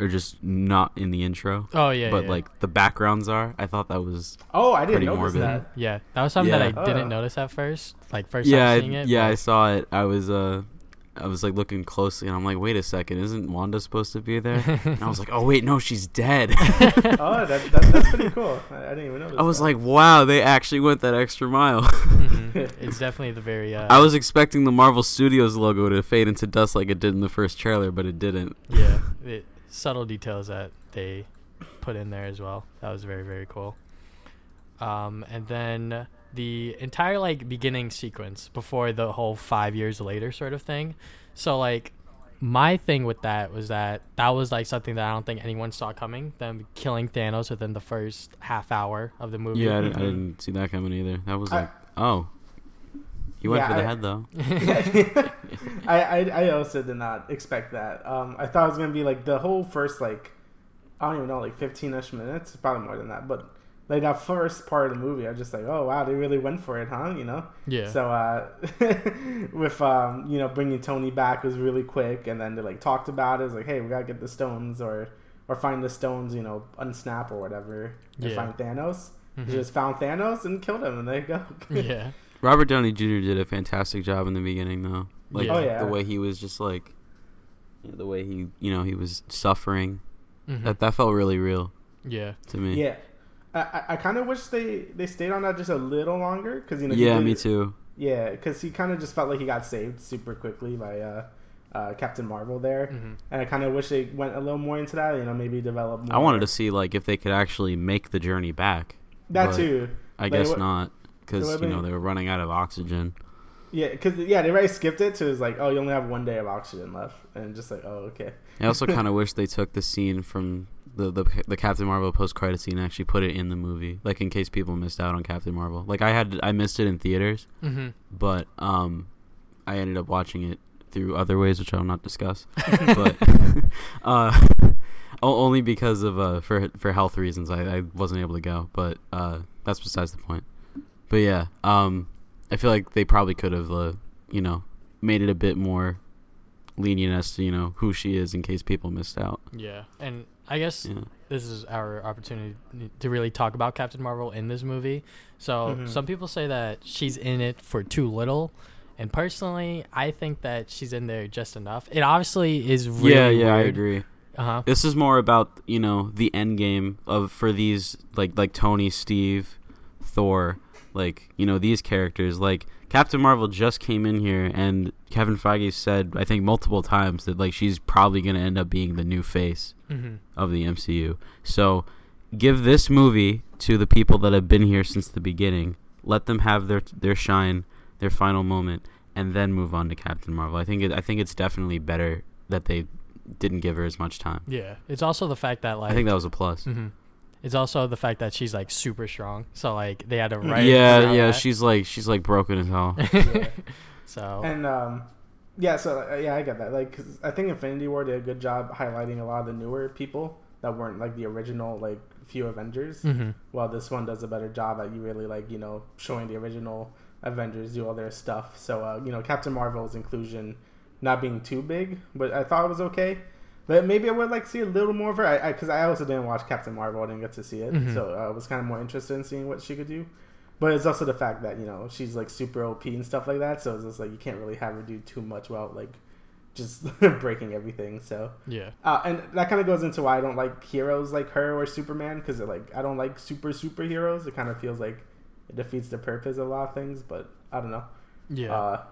[SPEAKER 3] are just not in the intro,
[SPEAKER 1] oh yeah,
[SPEAKER 3] but
[SPEAKER 1] yeah.
[SPEAKER 3] like the backgrounds are. I thought that was
[SPEAKER 2] Oh, I didn't notice
[SPEAKER 3] morbid.
[SPEAKER 2] that.
[SPEAKER 1] yeah, that was something
[SPEAKER 3] Yeah.
[SPEAKER 1] that I didn't notice at first. Like first
[SPEAKER 3] yeah,
[SPEAKER 1] time
[SPEAKER 3] I-
[SPEAKER 1] seeing it.
[SPEAKER 3] yeah. I saw it. I was uh, I was like looking closely and I'm like, wait a second, isn't Wanda supposed to be there? and I was like, oh wait, no, she's dead.
[SPEAKER 2] Oh, that, that, that's pretty cool. I, I didn't even notice.
[SPEAKER 3] I was
[SPEAKER 2] that.
[SPEAKER 3] like, wow, they actually went that extra mile.
[SPEAKER 1] Mhm. It's definitely the very. Uh,
[SPEAKER 3] I was expecting the Marvel Studios logo to fade into dust like it did in the first trailer, but it didn't.
[SPEAKER 1] yeah, it, subtle details that they put in there as well. That was very very cool. Um, and then the entire like beginning sequence before the whole five years later sort of thing. So like my thing with that was that that was like something that I don't think anyone saw coming. Them killing Thanos within the first half hour of the movie.
[SPEAKER 3] Yeah, I, di- I
[SPEAKER 2] Mhm.
[SPEAKER 3] didn't see that coming either. That was
[SPEAKER 2] I-
[SPEAKER 3] like, oh, he went
[SPEAKER 2] Yeah,
[SPEAKER 3] for the
[SPEAKER 2] I-
[SPEAKER 3] head though.
[SPEAKER 2] I, I I also did not expect that. Um, I thought it was gonna be like the whole first like I don't even know like fifteen ish minutes, probably more than that. But like that first part of the movie, I was just like, oh wow, they really went for it, huh? You know.
[SPEAKER 1] yeah.
[SPEAKER 2] So uh, with um, you know bringing Tony back was really quick, and then they like talked about it. It's like, hey, we gotta get the stones or or find the stones, you know, unsnap or whatever, and
[SPEAKER 1] Yeah.
[SPEAKER 2] find Thanos.
[SPEAKER 1] Mhm.
[SPEAKER 2] Just found Thanos and killed him, and there you go.
[SPEAKER 1] yeah.
[SPEAKER 3] Robert Downey Jr. did a fantastic job in the beginning though. Like
[SPEAKER 1] Yeah.
[SPEAKER 2] Oh, yeah.
[SPEAKER 3] the way he was just like, you know, the way he, you know, he was suffering.
[SPEAKER 1] Mhm.
[SPEAKER 3] That that felt really real
[SPEAKER 1] yeah.
[SPEAKER 3] to me.
[SPEAKER 2] Yeah, I I, I kind of wish they they stayed on that just a little longer because you know
[SPEAKER 3] yeah,
[SPEAKER 2] did-
[SPEAKER 3] me too.
[SPEAKER 2] Yeah, because he kind of just felt like he got saved super quickly by uh, uh, Captain Marvel there,
[SPEAKER 1] hmm
[SPEAKER 2] and I kind of wish they went a little more into that. You know, maybe develop. More.
[SPEAKER 3] I wanted to see like if they could actually make the journey back.
[SPEAKER 2] that
[SPEAKER 3] but
[SPEAKER 2] too.
[SPEAKER 3] I
[SPEAKER 2] Like,
[SPEAKER 3] guess
[SPEAKER 2] what-
[SPEAKER 3] not because you know they were running out of oxygen.
[SPEAKER 2] Yeah, because yeah, they already skipped it to it's like, oh, you only have one day of oxygen left, and just like, oh, okay.
[SPEAKER 3] I also kind of wish they took the scene from the the, the Captain Marvel post credit scene actually put it in the movie, like in case people missed out on Captain Marvel. Like I had I missed it in theaters,
[SPEAKER 1] hmm
[SPEAKER 3] but um, I ended up watching it through other ways, which I will not discuss. but uh, only because of uh for for health reasons, I, I wasn't able to go. But uh, that's besides the point. But yeah, um, I feel like they probably could have uh, you know made it a bit more lenient as to you know who she is in case people missed out.
[SPEAKER 1] Yeah. And I guess
[SPEAKER 3] Yeah.
[SPEAKER 1] this is our opportunity to really talk about Captain Marvel in this movie. So
[SPEAKER 2] Mhm.
[SPEAKER 1] some people say that she's in it for too little. And personally, I think that she's in there just enough. It obviously is really
[SPEAKER 3] yeah, yeah, I agree.
[SPEAKER 1] Uh huh.
[SPEAKER 3] This is more about you know the end game of for these like like Tony, Steve, Thor, like you know these characters. Like Captain Marvel just came in here, and Kevin Feige said I think multiple times that like she's probably gonna end up being the new face
[SPEAKER 1] hmm
[SPEAKER 3] of the MCU. So give this movie to the people that have been here since the beginning. Let them have their their shine, their final moment, and then move on to Captain Marvel. I think it, I think it's definitely better that they didn't give her as much time.
[SPEAKER 1] Yeah. It's also the fact that like
[SPEAKER 3] I think that was a plus.
[SPEAKER 1] hmm It's also the fact that she's like super strong. So like they had to write.
[SPEAKER 3] yeah, yeah,
[SPEAKER 1] that.
[SPEAKER 3] she's like she's like broken as hell.
[SPEAKER 2] Yeah.
[SPEAKER 1] so
[SPEAKER 2] And um, yeah, so uh, yeah, I get that. Like, 'cause I think Infinity War did a good job highlighting a lot of the newer people that weren't like the original like few Avengers.
[SPEAKER 1] hmm
[SPEAKER 2] While this one does a better job at you really like you know showing the original Avengers do all their stuff. So uh, you know Captain Marvel's inclusion not being too big, but I thought it was okay. But maybe I would like to see a little more of her. I because I, also didn't watch Captain Marvel. I didn't get to see it,
[SPEAKER 1] Mhm.
[SPEAKER 2] so I was kind of more interested in seeing what she could do. But it's also the fact that you know she's like super OP and stuff like that. So it's just like you can't really have her do too much without like just breaking everything. So
[SPEAKER 1] yeah.
[SPEAKER 2] uh, and that kind of goes into why I don't like heroes like her or Superman because like I don't like super superheroes. It kind of feels like it defeats the purpose of a lot of things. But I don't know.
[SPEAKER 1] Yeah.
[SPEAKER 2] Uh,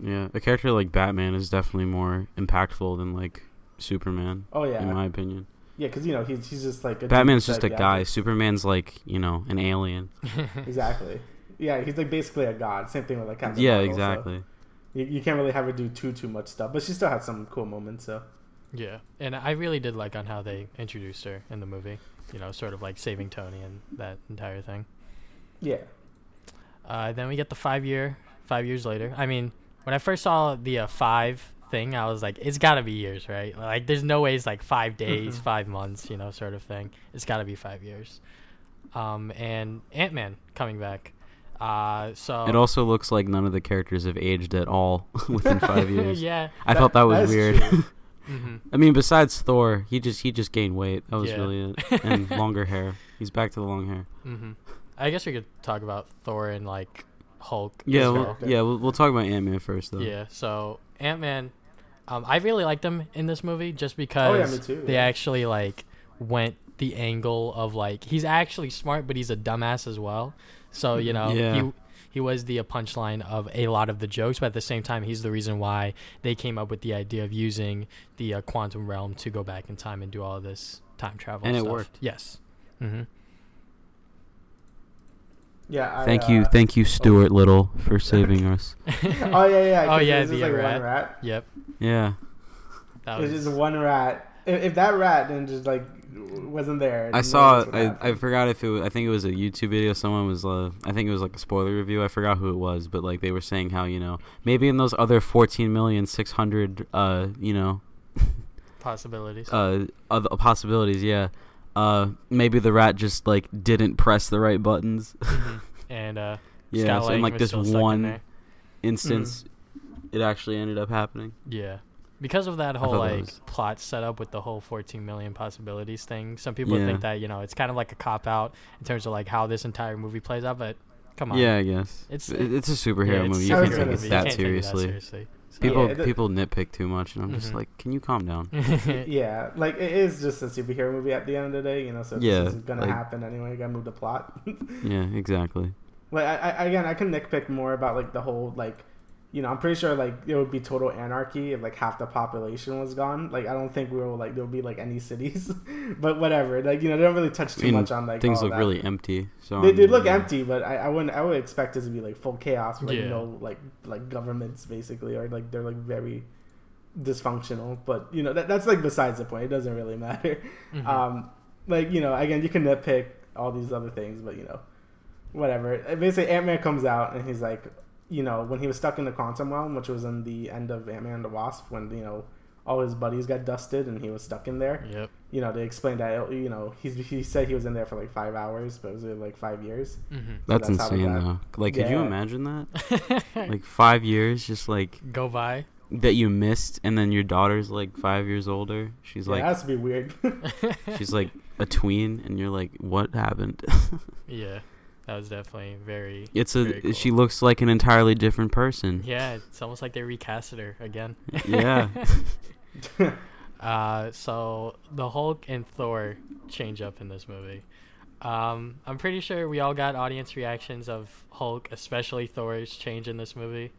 [SPEAKER 3] yeah, a character like Batman is definitely more impactful than like Superman,
[SPEAKER 2] oh yeah,
[SPEAKER 3] in my opinion.
[SPEAKER 2] yeah, because you know he's he's just like a
[SPEAKER 3] Batman's
[SPEAKER 2] dude
[SPEAKER 3] just a
[SPEAKER 2] that
[SPEAKER 3] guy.
[SPEAKER 2] gadget.
[SPEAKER 3] Superman's like you know an alien.
[SPEAKER 2] Exactly. Yeah, he's like basically a god. Same thing with like Captain
[SPEAKER 3] yeah,
[SPEAKER 2] Marvel, so
[SPEAKER 3] exactly.
[SPEAKER 2] you, you can't really have her do too too much stuff, but she still had some cool moments. So
[SPEAKER 1] yeah. And I really did like on how they introduced her in the movie. You know, sort of like saving Tony and that entire thing.
[SPEAKER 2] yeah,
[SPEAKER 1] Uh, then we get the five year, five years later. I mean, when I first saw the uh, five thing, I was like, it's got to be years, right? Like, there's no way it's like five days, five months, you know, sort of thing. It's got to be five years. Um, and Ant Man coming back. Uh, so
[SPEAKER 3] It also looks like none of the characters have aged at all within five years.
[SPEAKER 1] yeah.
[SPEAKER 3] I
[SPEAKER 2] That-
[SPEAKER 3] thought that was
[SPEAKER 2] that is
[SPEAKER 3] weird.
[SPEAKER 2] true.
[SPEAKER 1] hmm
[SPEAKER 3] I mean, besides Thor, he just he just gained weight. That was
[SPEAKER 1] Yeah.
[SPEAKER 3] really it, and longer hair. He's back to the long hair.
[SPEAKER 1] Mm-hmm. I guess we could talk about Thor and like Hulk.
[SPEAKER 3] Yeah, we'll,
[SPEAKER 1] well.
[SPEAKER 3] yeah. We'll, we'll talk about Ant Man first, though.
[SPEAKER 1] Yeah, so Ant Man, um, I really liked him in this movie just because
[SPEAKER 2] Oh, yeah, me too,
[SPEAKER 1] they
[SPEAKER 2] yeah.
[SPEAKER 1] actually like went the angle of like he's actually smart, but he's a dumbass as well. So you know
[SPEAKER 3] Yeah.
[SPEAKER 1] he he was the uh, punchline of a lot of the jokes, but at the same time he's the reason why they came up with the idea of using the uh, quantum realm to go back in time and do all this time travel.
[SPEAKER 3] And it
[SPEAKER 1] stuff.
[SPEAKER 3] worked.
[SPEAKER 1] Yes. hmm
[SPEAKER 2] yeah. I,
[SPEAKER 3] Thank you,
[SPEAKER 2] uh,
[SPEAKER 3] thank you, Stuart Little, for saving us.
[SPEAKER 2] oh yeah, yeah.
[SPEAKER 1] Oh,
[SPEAKER 2] 'cause
[SPEAKER 1] yeah,
[SPEAKER 2] there's just,
[SPEAKER 1] the
[SPEAKER 2] like
[SPEAKER 1] rat.
[SPEAKER 2] one rat.
[SPEAKER 1] Yep.
[SPEAKER 3] Yeah,
[SPEAKER 1] That
[SPEAKER 2] It was
[SPEAKER 1] was
[SPEAKER 2] just one rat. If, if that rat then just like wasn't there,
[SPEAKER 3] I saw. I. I forgot if it. Was, I think it was a YouTube video. Someone was. Uh, I think it was like a spoiler review. I forgot who it was, but like they were saying how you know maybe in those other fourteen million six hundred uh you know
[SPEAKER 1] possibilities.
[SPEAKER 3] uh other possibilities. Yeah. Uh, maybe the rat just like didn't press the right buttons.
[SPEAKER 1] Mhm. And uh,
[SPEAKER 3] yeah.
[SPEAKER 1] Scott
[SPEAKER 3] So in like this
[SPEAKER 1] still stuck in
[SPEAKER 3] one
[SPEAKER 1] there.
[SPEAKER 3] instance, it actually ended up happening.
[SPEAKER 1] Yeah. Because of that whole
[SPEAKER 3] thought that
[SPEAKER 1] like
[SPEAKER 3] was-
[SPEAKER 1] plot setup with the whole 14 million possibilities thing, some people
[SPEAKER 3] Yeah.
[SPEAKER 1] think that you know it's kind of like a cop out in terms of like how this entire movie plays out. But come on,
[SPEAKER 3] Yeah, I guess
[SPEAKER 1] It's-
[SPEAKER 3] it's it's a superhero
[SPEAKER 1] it's
[SPEAKER 3] movie. You can't take
[SPEAKER 2] movie.
[SPEAKER 3] it
[SPEAKER 2] You
[SPEAKER 3] that
[SPEAKER 1] can't take it
[SPEAKER 3] seriously.
[SPEAKER 1] seriously.
[SPEAKER 3] People
[SPEAKER 2] Yeah, the-
[SPEAKER 3] people nitpick too much, and I'm
[SPEAKER 1] Mhm.
[SPEAKER 3] just like, can you calm down?
[SPEAKER 2] yeah, like it is just a superhero movie at the end of the day, you know. So
[SPEAKER 3] Yeah,
[SPEAKER 2] this is gonna
[SPEAKER 3] like-
[SPEAKER 2] happen anyway. You gotta move the plot.
[SPEAKER 3] yeah, exactly.
[SPEAKER 2] like I, I again, I can nitpick more about like the whole like, you know, I'm pretty sure like it would be total anarchy if like half the population was gone. Like I don't think we will like there will be like any cities, but whatever. Like you know, they don't really touch
[SPEAKER 3] I
[SPEAKER 2] too
[SPEAKER 3] mean,
[SPEAKER 2] much on like
[SPEAKER 3] Things
[SPEAKER 2] all
[SPEAKER 3] look
[SPEAKER 2] that.
[SPEAKER 3] really empty. So
[SPEAKER 2] They,
[SPEAKER 3] I'm-
[SPEAKER 2] they look
[SPEAKER 3] yeah.
[SPEAKER 2] empty, but I, I wouldn't. I would expect it to be like full chaos, with, like
[SPEAKER 1] Yeah.
[SPEAKER 2] no like like governments basically, or like they're like very dysfunctional. But you know that, that's like besides the point. It doesn't really matter.
[SPEAKER 1] Mhm.
[SPEAKER 2] Um, like you know, again, you can nitpick all these other things, but you know, whatever. Basically, Ant Man comes out and he's like, you know, when he was stuck in the quantum realm, which was in the end of Ant Man and the Wasp, when you know all his buddies got dusted and he was stuck in there.
[SPEAKER 1] Yep.
[SPEAKER 2] You know, they explained that you know he's he said he was in there for like five hours, but it was really like five years.
[SPEAKER 1] hmm
[SPEAKER 3] That's,
[SPEAKER 2] that's
[SPEAKER 3] insane though. Like, could you imagine that? Like five years, just like
[SPEAKER 1] Go by.
[SPEAKER 3] that you missed, and then your daughter's like five years older. She's
[SPEAKER 2] yeah, it
[SPEAKER 3] like,
[SPEAKER 2] has to be weird.
[SPEAKER 3] she's like a tween, and you're like, what happened?
[SPEAKER 1] yeah, that was definitely very.
[SPEAKER 3] It's
[SPEAKER 1] Very
[SPEAKER 3] a.
[SPEAKER 1] cool.
[SPEAKER 3] She looks like an entirely different person.
[SPEAKER 1] Yeah, it's almost like they recasted her again.
[SPEAKER 3] Yeah.
[SPEAKER 1] Uh, so the Hulk and Thor change up in this movie. Um, I'm pretty sure we all got audience reactions of Hulk, especially Thor's change in this movie.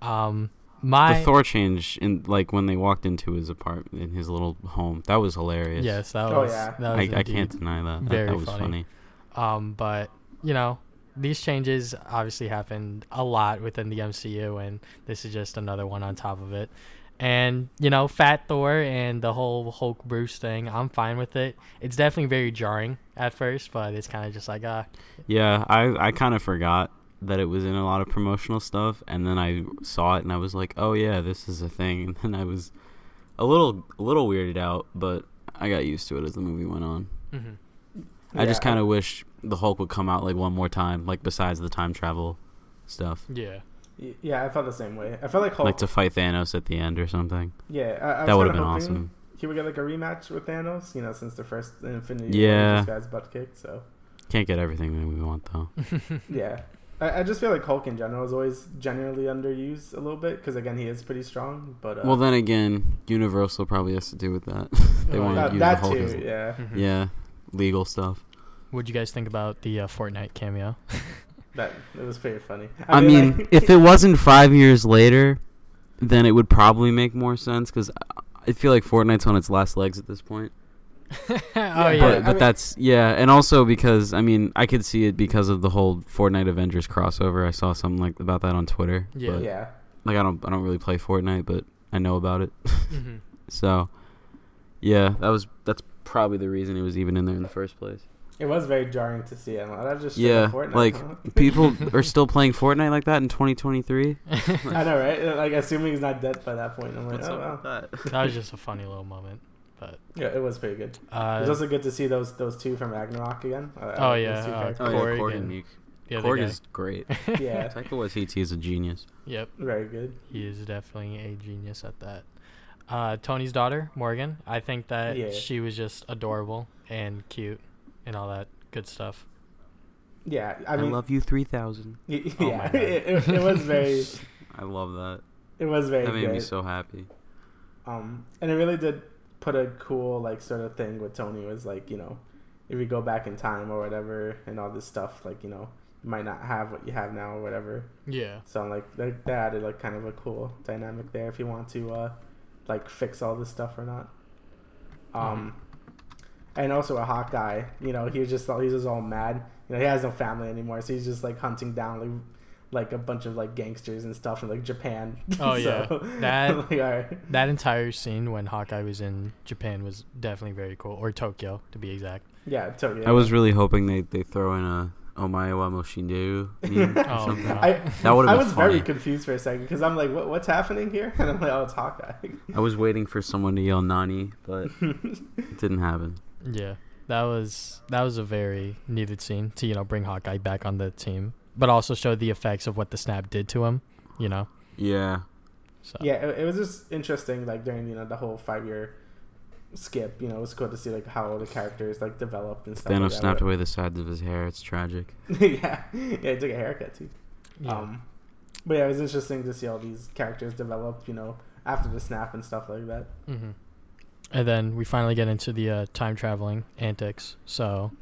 [SPEAKER 1] Um, my
[SPEAKER 3] the Thor change in like when they walked into his apartment in his little home. That was hilarious.
[SPEAKER 1] yes, that
[SPEAKER 2] Oh,
[SPEAKER 1] was.
[SPEAKER 2] yeah.
[SPEAKER 1] That
[SPEAKER 3] I,
[SPEAKER 1] was
[SPEAKER 3] I
[SPEAKER 1] indeed-
[SPEAKER 3] can't deny that. That,
[SPEAKER 1] very
[SPEAKER 3] that was
[SPEAKER 1] funny.
[SPEAKER 3] funny.
[SPEAKER 1] Um, but you know, these changes obviously happened a lot within the MCU, and this is just another one on top of it. And you know, Fat Thor and the whole Hulk Bruce thing, I'm fine with it. It's definitely very jarring at first, but it's kind of just like ah,
[SPEAKER 3] Yeah, I I kind of forgot that it was in a lot of promotional stuff, and then I saw it and I was like, oh yeah, this is a thing, and then I was a little a little weirded out, but I got used to it as the movie went on.
[SPEAKER 1] mhm.
[SPEAKER 3] I just kind of wish the Hulk would come out like one more time, like besides the time travel stuff,
[SPEAKER 1] yeah,
[SPEAKER 2] Yeah, I felt the same way. I felt like Hulk.
[SPEAKER 3] like to fight Thanos at the end or something.
[SPEAKER 2] yeah, I, I
[SPEAKER 3] That
[SPEAKER 2] would
[SPEAKER 3] would have been awesome.
[SPEAKER 2] He would get like a rematch with Thanos, you know, since the first Infinity
[SPEAKER 3] Yeah.
[SPEAKER 2] War, this guy's butt kicked. So
[SPEAKER 3] Can't get everything that we want though.
[SPEAKER 2] yeah, I, I just feel like Hulk in general is always generally underused a little bit because again he is pretty strong. But uh,
[SPEAKER 3] well, then again, Universal probably has to do with that. they
[SPEAKER 1] Oh,
[SPEAKER 3] want to use
[SPEAKER 2] that
[SPEAKER 3] the Hulk.
[SPEAKER 2] too,
[SPEAKER 3] as-
[SPEAKER 2] yeah.
[SPEAKER 1] Mhm.
[SPEAKER 3] yeah, legal stuff.
[SPEAKER 1] What'd you guys think about the uh, Fortnite cameo?
[SPEAKER 2] That it was pretty funny.
[SPEAKER 3] I, mean,
[SPEAKER 2] like-
[SPEAKER 3] if it wasn't five years later, then it would probably make more sense because I feel like Fortnite's on its last legs at this point.
[SPEAKER 1] oh
[SPEAKER 2] Yeah,
[SPEAKER 1] yeah,
[SPEAKER 3] But,
[SPEAKER 2] I
[SPEAKER 3] but
[SPEAKER 2] mean-
[SPEAKER 3] that's yeah, and also because I mean I could see it because of the whole Fortnite Avengers crossover. I saw something like about that on Twitter.
[SPEAKER 1] Yeah.
[SPEAKER 3] but,
[SPEAKER 2] yeah,
[SPEAKER 3] Like I don't I don't really play Fortnite, but I know about it.
[SPEAKER 1] Mhm.
[SPEAKER 3] So yeah, that was that's probably the reason it was even in there in the first place.
[SPEAKER 2] It was very jarring to see. I'm like, that just
[SPEAKER 3] Yeah,
[SPEAKER 2] Fortnite,
[SPEAKER 3] like
[SPEAKER 2] huh?
[SPEAKER 3] people are still playing Fortnite like that in 2023.
[SPEAKER 2] I know, right? Like assuming he's not dead by that point. I'm like,
[SPEAKER 3] What's
[SPEAKER 2] oh
[SPEAKER 3] up
[SPEAKER 2] wow.
[SPEAKER 3] with that?
[SPEAKER 1] that was just a funny little moment. But
[SPEAKER 2] Yeah, it was pretty good. it
[SPEAKER 1] uh,
[SPEAKER 2] was also good to see those those two from Ragnarok again. Uh,
[SPEAKER 1] Oh, yeah, uh,
[SPEAKER 2] characters.
[SPEAKER 3] Oh yeah,
[SPEAKER 1] Korg
[SPEAKER 3] Korg
[SPEAKER 1] and-
[SPEAKER 3] and Miek.
[SPEAKER 1] the other
[SPEAKER 3] Korg is great.
[SPEAKER 2] yeah,
[SPEAKER 3] Taika Waititi is a genius.
[SPEAKER 1] Yep,
[SPEAKER 2] very good.
[SPEAKER 1] he is definitely a genius at that. Uh, Tony's daughter Morgan, I think that
[SPEAKER 2] Yeah.
[SPEAKER 1] she was just adorable and cute and all that good stuff.
[SPEAKER 2] Yeah, I
[SPEAKER 3] I,
[SPEAKER 2] mean,
[SPEAKER 3] love you 3000.
[SPEAKER 2] y-
[SPEAKER 1] Oh my
[SPEAKER 2] yeah,
[SPEAKER 1] God.
[SPEAKER 2] it, it, it was very,
[SPEAKER 3] I love that.
[SPEAKER 2] it was very
[SPEAKER 3] That made
[SPEAKER 2] good.
[SPEAKER 3] me so happy.
[SPEAKER 2] Um, and it really did put a cool like sort of thing with Tony was like you know, if you go back in time or whatever and all this stuff like you know you might not have what you have now or whatever.
[SPEAKER 1] Yeah.
[SPEAKER 2] So I'm like that, that added like kind of a cool dynamic there if you want to uh like fix all this stuff or not. Um, and also a Hawkeye, you know, he was just he's just all mad. You know, he has no family anymore, so he's just like hunting down like like a bunch of like gangsters and stuff in like Japan.
[SPEAKER 1] Oh, yeah. That-
[SPEAKER 2] like, all right.
[SPEAKER 1] That entire scene when Hawkeye was in Japan was definitely very cool, or Tokyo to be exact.
[SPEAKER 2] Yeah, totally.
[SPEAKER 3] I was really hoping they they throw in a Omae wa Moshinderu
[SPEAKER 1] Oh,
[SPEAKER 3] something.
[SPEAKER 1] no.
[SPEAKER 2] I,
[SPEAKER 3] That would
[SPEAKER 2] I
[SPEAKER 3] have
[SPEAKER 2] was
[SPEAKER 3] been funny.
[SPEAKER 2] very confused for a second because I'm like, what, what's happening here? And I'm like, oh, it's Hawkeye.
[SPEAKER 3] I was waiting for someone to yell Nani, but it didn't happen.
[SPEAKER 1] Yeah, that was that was a very needed scene to you know bring Hawkeye back on the team, but also show the effects of what the snap did to him. You know.
[SPEAKER 3] Yeah.
[SPEAKER 1] So.
[SPEAKER 2] yeah, it, it was just interesting. Like during you know the whole five year skip, you know, it was cool to see like how the characters like developed and stuff.
[SPEAKER 3] Thanos
[SPEAKER 2] like
[SPEAKER 3] snapped away the sides of his hair. It's tragic.
[SPEAKER 2] yeah, yeah, he took a haircut too.
[SPEAKER 1] Yeah.
[SPEAKER 2] Um, but yeah, it was interesting to see all these characters develop. You know, after the snap and stuff like that.
[SPEAKER 1] hmm And then we finally get into the uh, time traveling antics. So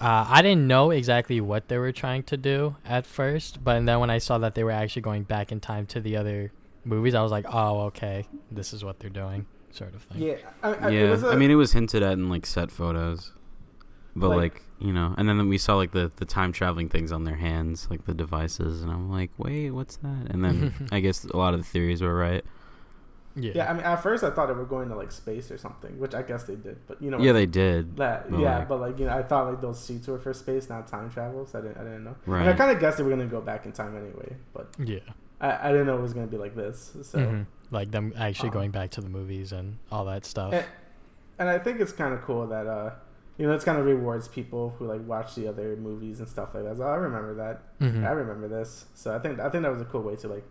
[SPEAKER 1] uh, I didn't know exactly what they were trying to do at first, but then when I saw that they were actually going back in time to the other movies, I was like, oh, okay, this is what they're doing, sort of thing.
[SPEAKER 2] Yeah, I, I, it
[SPEAKER 3] yeah.
[SPEAKER 2] was a-
[SPEAKER 3] I mean, it was hinted at in like set photos, but
[SPEAKER 2] Like-
[SPEAKER 3] like, you know, and then we saw like the the time traveling things on their hands, like the devices, and I'm like, wait, what's that? And then I guess a lot of the theories were right.
[SPEAKER 1] Yeah.
[SPEAKER 2] yeah, I mean, at first I thought they were going to like space or something, which I guess they did. But you know,
[SPEAKER 3] Yeah, they did.
[SPEAKER 2] that
[SPEAKER 3] but,
[SPEAKER 2] yeah,
[SPEAKER 3] like-
[SPEAKER 2] but like you know, I thought like those suits were for space, not time travel. So I didn't, I didn't know. And I kind of guessed they were gonna go back in time anyway, but
[SPEAKER 1] Yeah.
[SPEAKER 2] I, I didn't know it was gonna be like this. So.
[SPEAKER 1] Mhm. Like them actually
[SPEAKER 2] Um,
[SPEAKER 1] going back to the movies and all that stuff.
[SPEAKER 2] And, and I think it's kind of cool that uh, you know, it's kind of rewards people who like watch the other movies and stuff like that. So I remember that.
[SPEAKER 1] Mhm.
[SPEAKER 2] I remember this. So I think I think that was a cool way to like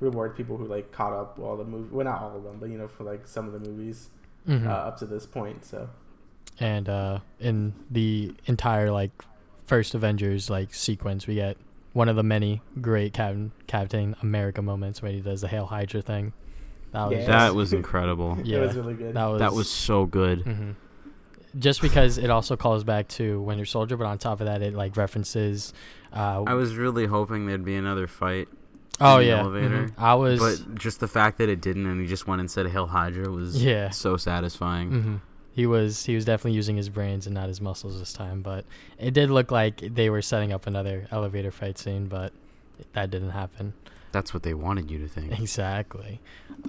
[SPEAKER 2] reward people who like caught up all the movie. Well, not all of them, but you know, for like some of the movies
[SPEAKER 1] Mhm.
[SPEAKER 2] uh, up to this point. So
[SPEAKER 1] and uh, in the entire like first Avengers like sequence, we get one of the many great Captain Captain America moments when he does the Hail Hydra thing. That was
[SPEAKER 2] Yeah.
[SPEAKER 3] That was incredible.
[SPEAKER 1] Yeah.
[SPEAKER 2] it was really good.
[SPEAKER 1] that was
[SPEAKER 3] That was so good.
[SPEAKER 1] hmm Just because it also calls back to Winter Soldier, but on top of that, it like references. Uh,
[SPEAKER 3] I was really hoping there'd be another fight,
[SPEAKER 1] oh
[SPEAKER 3] in the
[SPEAKER 1] yeah,
[SPEAKER 3] elevator,
[SPEAKER 1] mhm. I was.
[SPEAKER 3] but just the fact that it didn't and he just went and said Hail Hydra was
[SPEAKER 1] Yeah.
[SPEAKER 3] so satisfying.
[SPEAKER 1] hmm He was he was definitely using his brains and not his muscles this time, but it did look like they were setting up another elevator fight scene, but that didn't happen.
[SPEAKER 3] That's what they wanted you to think.
[SPEAKER 1] Exactly.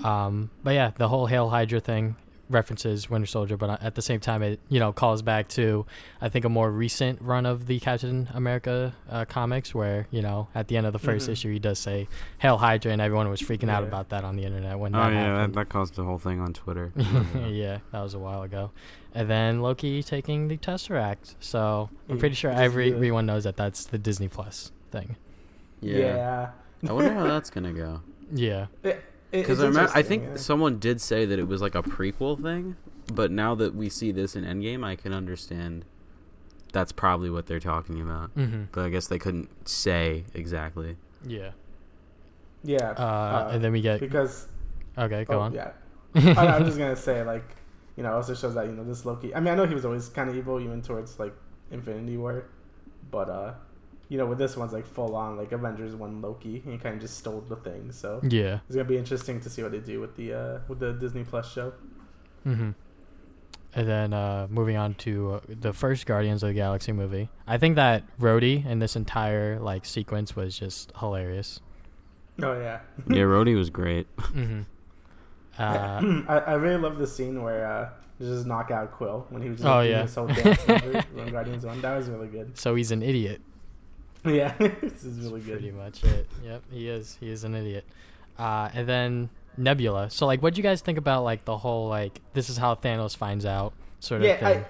[SPEAKER 1] Um, but yeah, the whole Hail Hydra thing references Winter Soldier, but at the same time, it you know calls back to I think a more recent run of the Captain America uh, comics, where you know at the end of the 1st
[SPEAKER 2] Mhm.
[SPEAKER 1] issue he does say Hail Hydra, and everyone was freaking out about that on the internet when
[SPEAKER 3] Oh
[SPEAKER 1] that
[SPEAKER 3] yeah, that,
[SPEAKER 1] happened.
[SPEAKER 3] that caused the whole thing on Twitter.
[SPEAKER 1] yeah, that was a while ago. And then Loki taking the Tesseract. So I'm
[SPEAKER 2] He
[SPEAKER 1] pretty sure every,
[SPEAKER 2] did
[SPEAKER 1] everyone knows that that's the Disney Plus thing.
[SPEAKER 2] yeah.
[SPEAKER 3] I wonder how that's gonna go.
[SPEAKER 1] Yeah.
[SPEAKER 2] It- it-
[SPEAKER 3] Because I, remember, I think
[SPEAKER 2] yeah.
[SPEAKER 3] someone did say that it was like a prequel thing, but now that we see this in Endgame, I can understand that's probably what they're talking about.
[SPEAKER 1] hmm
[SPEAKER 3] But I guess they couldn't say exactly.
[SPEAKER 1] Yeah.
[SPEAKER 2] yeah.
[SPEAKER 1] Uh, and then we get.
[SPEAKER 2] because
[SPEAKER 1] Okay, go
[SPEAKER 2] oh,
[SPEAKER 1] on.
[SPEAKER 2] yeah. I, I was just gonna say like, you know, also shows that you know this Loki. I mean, I know he was always kind of evil even towards like Infinity War, but uh, you know, with this one's like full on like Avengers one Loki, and he kind of just stole the thing. So
[SPEAKER 1] Yeah.
[SPEAKER 2] it's gonna be interesting to see what they do with the uh with the Disney Plus show.
[SPEAKER 1] hmm And then uh, moving on to uh, the first Guardians of the Galaxy movie. I think that Rhodey in this entire like sequence was just hilarious.
[SPEAKER 2] Oh yeah.
[SPEAKER 3] yeah, Rhodey was great.
[SPEAKER 1] Mm-hmm. Uh,
[SPEAKER 2] I, I really love the scene where uh they just knock out Quill when he was just
[SPEAKER 1] Oh,
[SPEAKER 2] like, doing
[SPEAKER 1] yeah.
[SPEAKER 2] his whole dance number Guardians one. That was really good.
[SPEAKER 1] so he's an idiot.
[SPEAKER 2] Yeah, this is really
[SPEAKER 1] That's pretty much it. Yep, he is. He is an idiot. Uh, and then Nebula. So like, what do you guys think about like the whole like this is how Thanos finds out sort of thing?
[SPEAKER 2] I,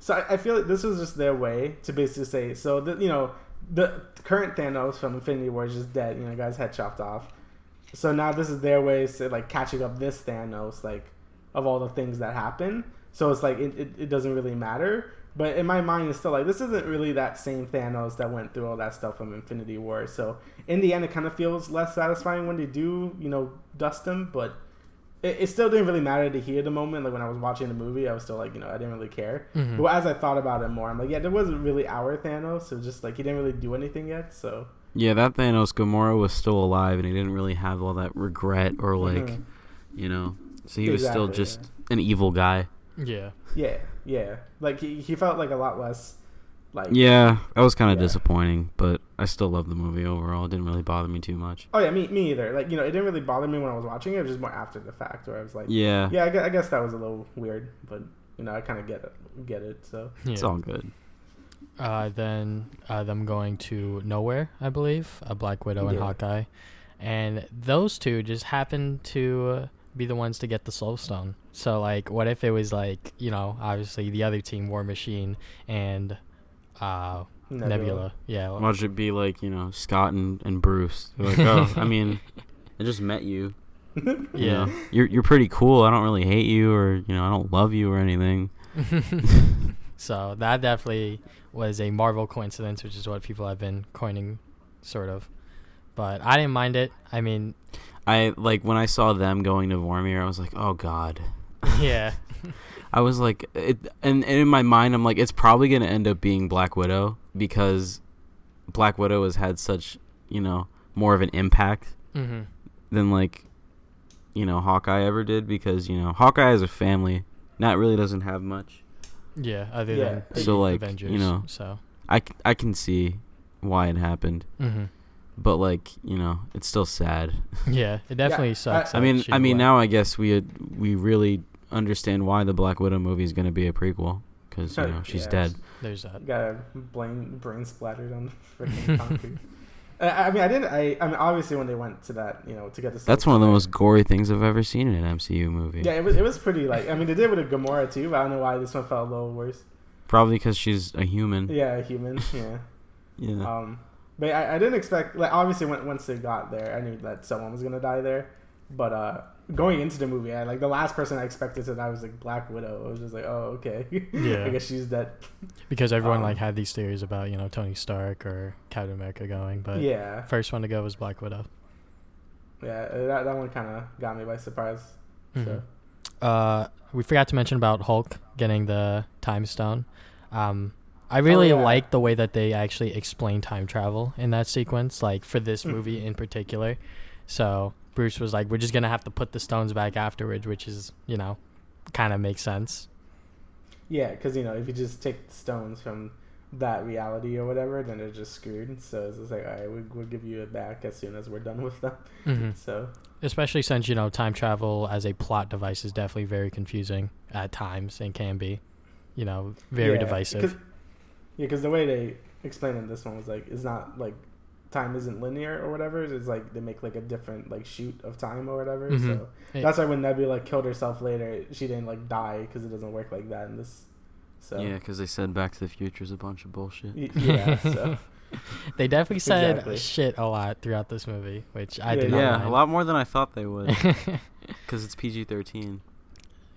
[SPEAKER 2] so I, I feel like this was just their way to basically say so that you know the current Thanos from Infinity War is just dead. You know, guy's head chopped off. So now this is their way to like catching up this Thanos like of all the things that happen. So it's like it, it, it doesn't really matter. But in my mind, it's still like this isn't really that same Thanos that went through all that stuff from Infinity War. So in the end, it kind of feels less satisfying when they do, you know, dust him. But it, it still didn't really matter to hear the moment. Like when I was watching the movie, I was still like, you know, I didn't really care.
[SPEAKER 1] Mhm.
[SPEAKER 2] But as I thought about it more, I'm like, yeah, there wasn't really our Thanos. It was just like he didn't really do anything yet. So
[SPEAKER 3] Yeah, that Thanos Gamora was still alive, and he didn't really have all that regret or like,
[SPEAKER 2] Mhm.
[SPEAKER 3] you know. So he was still
[SPEAKER 2] Exactly,
[SPEAKER 3] just an evil guy.
[SPEAKER 1] Yeah.
[SPEAKER 2] yeah, yeah, like he, he felt like a lot less like
[SPEAKER 3] Yeah, that was kind of
[SPEAKER 2] Yeah.
[SPEAKER 3] disappointing, but I still love the movie overall. It didn't really bother me too much.
[SPEAKER 2] Oh yeah, me me either. Like you know, it didn't really bother me when I was watching it. It was just more after the fact where I was like,
[SPEAKER 3] Yeah,
[SPEAKER 2] yeah, I guess, I guess that was a little weird, but you know, I kind of get it, get it. So
[SPEAKER 3] it's all good.
[SPEAKER 1] Uh, then uh, them going to nowhere, I believe, a Black Widow and Hawkeye, and those two just happened to uh, be the ones to get the Soul Stone. So like, what if it was like you know, obviously the other team, War Machine and uh, Nebula. Yeah.
[SPEAKER 3] Watch it be like you know Scott and, and Bruce. They're like, oh, I mean, I just met you. you
[SPEAKER 1] Yeah.
[SPEAKER 3] know, you're you're pretty cool. I don't really hate you, or you know, I don't love you or anything.
[SPEAKER 1] so that definitely was a Marvel coincidence, which is what people have been coining, sort of. But I didn't mind it. I mean,
[SPEAKER 3] I like when I saw them going to Vormir, I was like, oh god.
[SPEAKER 1] yeah,
[SPEAKER 3] I was like, it, and, and in my mind, I'm like, it's probably gonna end up being Black Widow because Black Widow has had such, you know, more of an impact
[SPEAKER 1] hmm
[SPEAKER 3] than like, you know, Hawkeye ever did because you know Hawkeye as a family, not really doesn't have much.
[SPEAKER 1] yeah. Other
[SPEAKER 2] Yeah.
[SPEAKER 1] than the
[SPEAKER 3] So, like, you know,
[SPEAKER 1] so.
[SPEAKER 3] I, I can see why it happened,
[SPEAKER 1] hmm
[SPEAKER 3] but like, you know, it's still sad.
[SPEAKER 1] Yeah, it definitely sucks.
[SPEAKER 3] I
[SPEAKER 1] that
[SPEAKER 3] mean, I mean,
[SPEAKER 1] went.
[SPEAKER 3] now I guess we had, we really understand why the Black Widow movie is gonna be a prequel because you know she's
[SPEAKER 2] Yeah.
[SPEAKER 3] dead.
[SPEAKER 1] there's that.
[SPEAKER 2] got a brain brain splattered on the freaking concrete. I, I mean, I didn't. I, I mean, obviously, when they went to that, you know, to get the.
[SPEAKER 3] That's one of the most gory things I've ever seen in an MCU movie.
[SPEAKER 2] Yeah, it was. It was pretty like. I mean, they did with a Gamora too, but I don't know why this one felt a little worse.
[SPEAKER 3] Probably because she's a human.
[SPEAKER 2] Yeah, a human. Yeah.
[SPEAKER 3] Yeah.
[SPEAKER 2] Um, but I, I didn't expect. Like, obviously, when, once they got there, I knew that someone was gonna die there. But uh, going into the movie, I like the last person I expected to die was like Black Widow. I was just like, oh, okay.
[SPEAKER 1] Yeah.
[SPEAKER 2] I guess she's dead.
[SPEAKER 1] Because everyone
[SPEAKER 2] Um,
[SPEAKER 1] like had these theories about you know Tony Stark or Captain America going, but
[SPEAKER 2] yeah.
[SPEAKER 1] first one to go was Black Widow.
[SPEAKER 2] Yeah. That that one kind of got me by surprise. So.
[SPEAKER 1] Mhm. Uh, we forgot to mention about Hulk getting the time stone. Um, I really
[SPEAKER 2] Oh, yeah.
[SPEAKER 1] like the way that they actually explain time travel in that sequence, like for this movie in particular. So Bruce was like, "We're just gonna have to put the stones back afterwards," which is, you know, kind of makes sense.
[SPEAKER 2] Yeah, because you know, if you just take the stones from that reality or whatever, then they're just screwed. So it's just like, all right, we, we'll give you it back as soon as we're done with them.
[SPEAKER 1] hmm
[SPEAKER 2] So
[SPEAKER 1] Especially since you know time travel as a plot device is definitely very confusing at times and can be, you know, very
[SPEAKER 2] yeah,
[SPEAKER 1] divisive.
[SPEAKER 2] 'Cause- yeah, because the way they explained in this one was like, it's not like time isn't linear or whatever. It's like they make like a different like shoot of time or whatever.
[SPEAKER 1] Mhm.
[SPEAKER 2] So
[SPEAKER 1] It-
[SPEAKER 2] that's why when Nebula killed herself later, she didn't like die because it doesn't work like that in this. So
[SPEAKER 3] Yeah, because they said Back to the Future is a bunch of bullshit.
[SPEAKER 2] y- yeah, so
[SPEAKER 1] They definitely said
[SPEAKER 2] Exactly.
[SPEAKER 1] shit a lot throughout this movie, which I
[SPEAKER 2] Yeah,
[SPEAKER 1] did
[SPEAKER 2] yeah.
[SPEAKER 1] not
[SPEAKER 3] Yeah, a lot more than I thought they would. Because it's PG thirteen.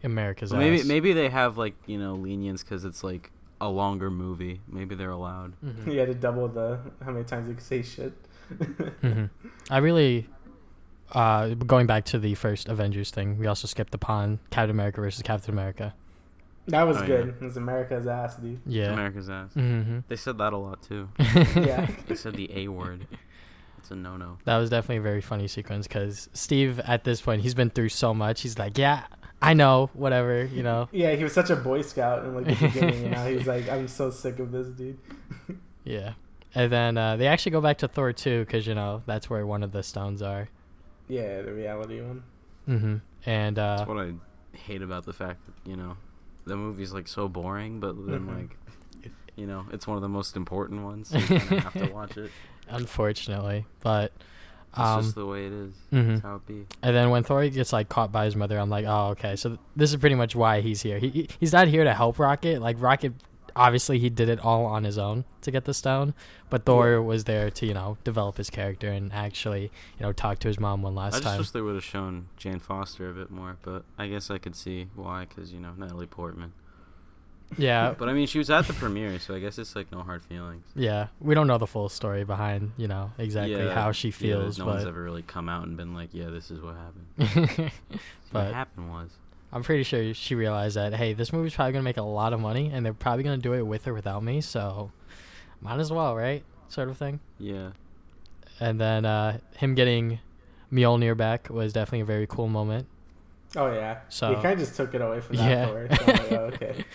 [SPEAKER 1] America's
[SPEAKER 3] maybe maybe they have like you know lenience because it's like a longer movie. Maybe they're allowed.
[SPEAKER 1] Mhm.
[SPEAKER 2] you had to double the how many times you can say shit.
[SPEAKER 1] Mhm. I really, uh, going back to the first Avengers thing, we also skipped upon Captain America versus Captain America.
[SPEAKER 2] That was
[SPEAKER 3] Oh,
[SPEAKER 2] good.
[SPEAKER 3] yeah.
[SPEAKER 2] It was America's ass, dude.
[SPEAKER 1] Yeah.
[SPEAKER 3] America's ass.
[SPEAKER 1] hmm
[SPEAKER 3] They said that a lot too.
[SPEAKER 2] Yeah.
[SPEAKER 3] They said the A word. It's a no no.
[SPEAKER 1] That was definitely a very funny sequence because Steve, at this point, he's been through so much. He's like, yeah, I know, whatever, you know.
[SPEAKER 2] Yeah, he was such a boy scout in like the beginning, and now he's like, I'm so sick of this, dude.
[SPEAKER 1] Yeah. And then uh, they actually go back to Thor 2 because, you know, that's where one of the stones are.
[SPEAKER 2] Yeah, the reality one.
[SPEAKER 1] Mm hmm And uh,
[SPEAKER 3] That's what I hate about the fact that you know the movie's like so boring, but then
[SPEAKER 2] Mhm.
[SPEAKER 3] like you know it's one of the most important ones. So you kind of have to watch it.
[SPEAKER 1] unfortunately, but.
[SPEAKER 3] It's
[SPEAKER 1] Um,
[SPEAKER 3] just the way it is.
[SPEAKER 1] mhm.
[SPEAKER 3] That's how it be.
[SPEAKER 1] And then when Thor gets like caught by his mother, I'm like, oh, okay. So th- this is pretty much why he's here. He he- he's not here to help Rocket. Like Rocket, obviously he did it all on his own to get the stone, but Thor
[SPEAKER 2] Yeah.
[SPEAKER 1] was there to you know develop his character and actually you know talk to his mom one last
[SPEAKER 3] I
[SPEAKER 1] last
[SPEAKER 3] just
[SPEAKER 1] time.
[SPEAKER 3] wish they would have shown Jane Foster a bit more, but I guess I could see why, because you know Natalie Portman.
[SPEAKER 1] Yeah,
[SPEAKER 3] But I mean, she was at the premiere, so I guess it's like no hard feelings.
[SPEAKER 1] yeah. We don't know the full story behind you know exactly
[SPEAKER 3] Yeah,
[SPEAKER 1] how she
[SPEAKER 3] yeah,
[SPEAKER 1] feels,
[SPEAKER 3] no one's ever really come out and been like, "Yeah, this is what happened."
[SPEAKER 1] But-
[SPEAKER 3] what happened was,
[SPEAKER 1] I'm pretty sure she realized that hey, this movie's probably gonna make a lot of money, and they're probably gonna do it with or without me, so might as well, right? Sort of thing.
[SPEAKER 3] yeah,
[SPEAKER 1] And then uh, him getting Mjolnir back was definitely a very cool moment.
[SPEAKER 2] Oh yeah.
[SPEAKER 1] So-
[SPEAKER 2] he kind of just took it away from that
[SPEAKER 1] Yeah.
[SPEAKER 2] Thor. So like, oh, okay.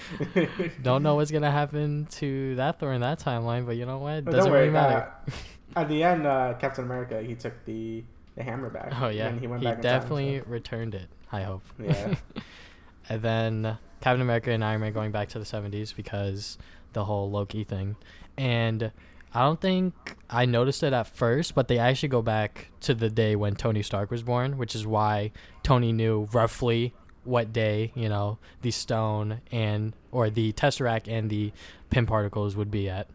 [SPEAKER 1] Don't know what's gonna happen to that Thor in that timeline, but you know what?
[SPEAKER 2] But
[SPEAKER 1] Doesn't
[SPEAKER 2] don't worry,
[SPEAKER 1] really matter.
[SPEAKER 2] uh, At the end, uh, Captain America he took the the hammer back.
[SPEAKER 1] Oh yeah,
[SPEAKER 2] and
[SPEAKER 1] he,
[SPEAKER 2] went back in time,
[SPEAKER 1] definitely
[SPEAKER 2] so-
[SPEAKER 1] returned it. I hope.
[SPEAKER 2] Yeah.
[SPEAKER 1] and then Captain America and Iron Man going back to the 70s because the whole Loki thing. And I don't think I noticed it at first, but they actually go back to the day when Tony Stark was born, which is why Tony knew roughly what day, you know, the stone and or the tesseract and the Pym particles would be at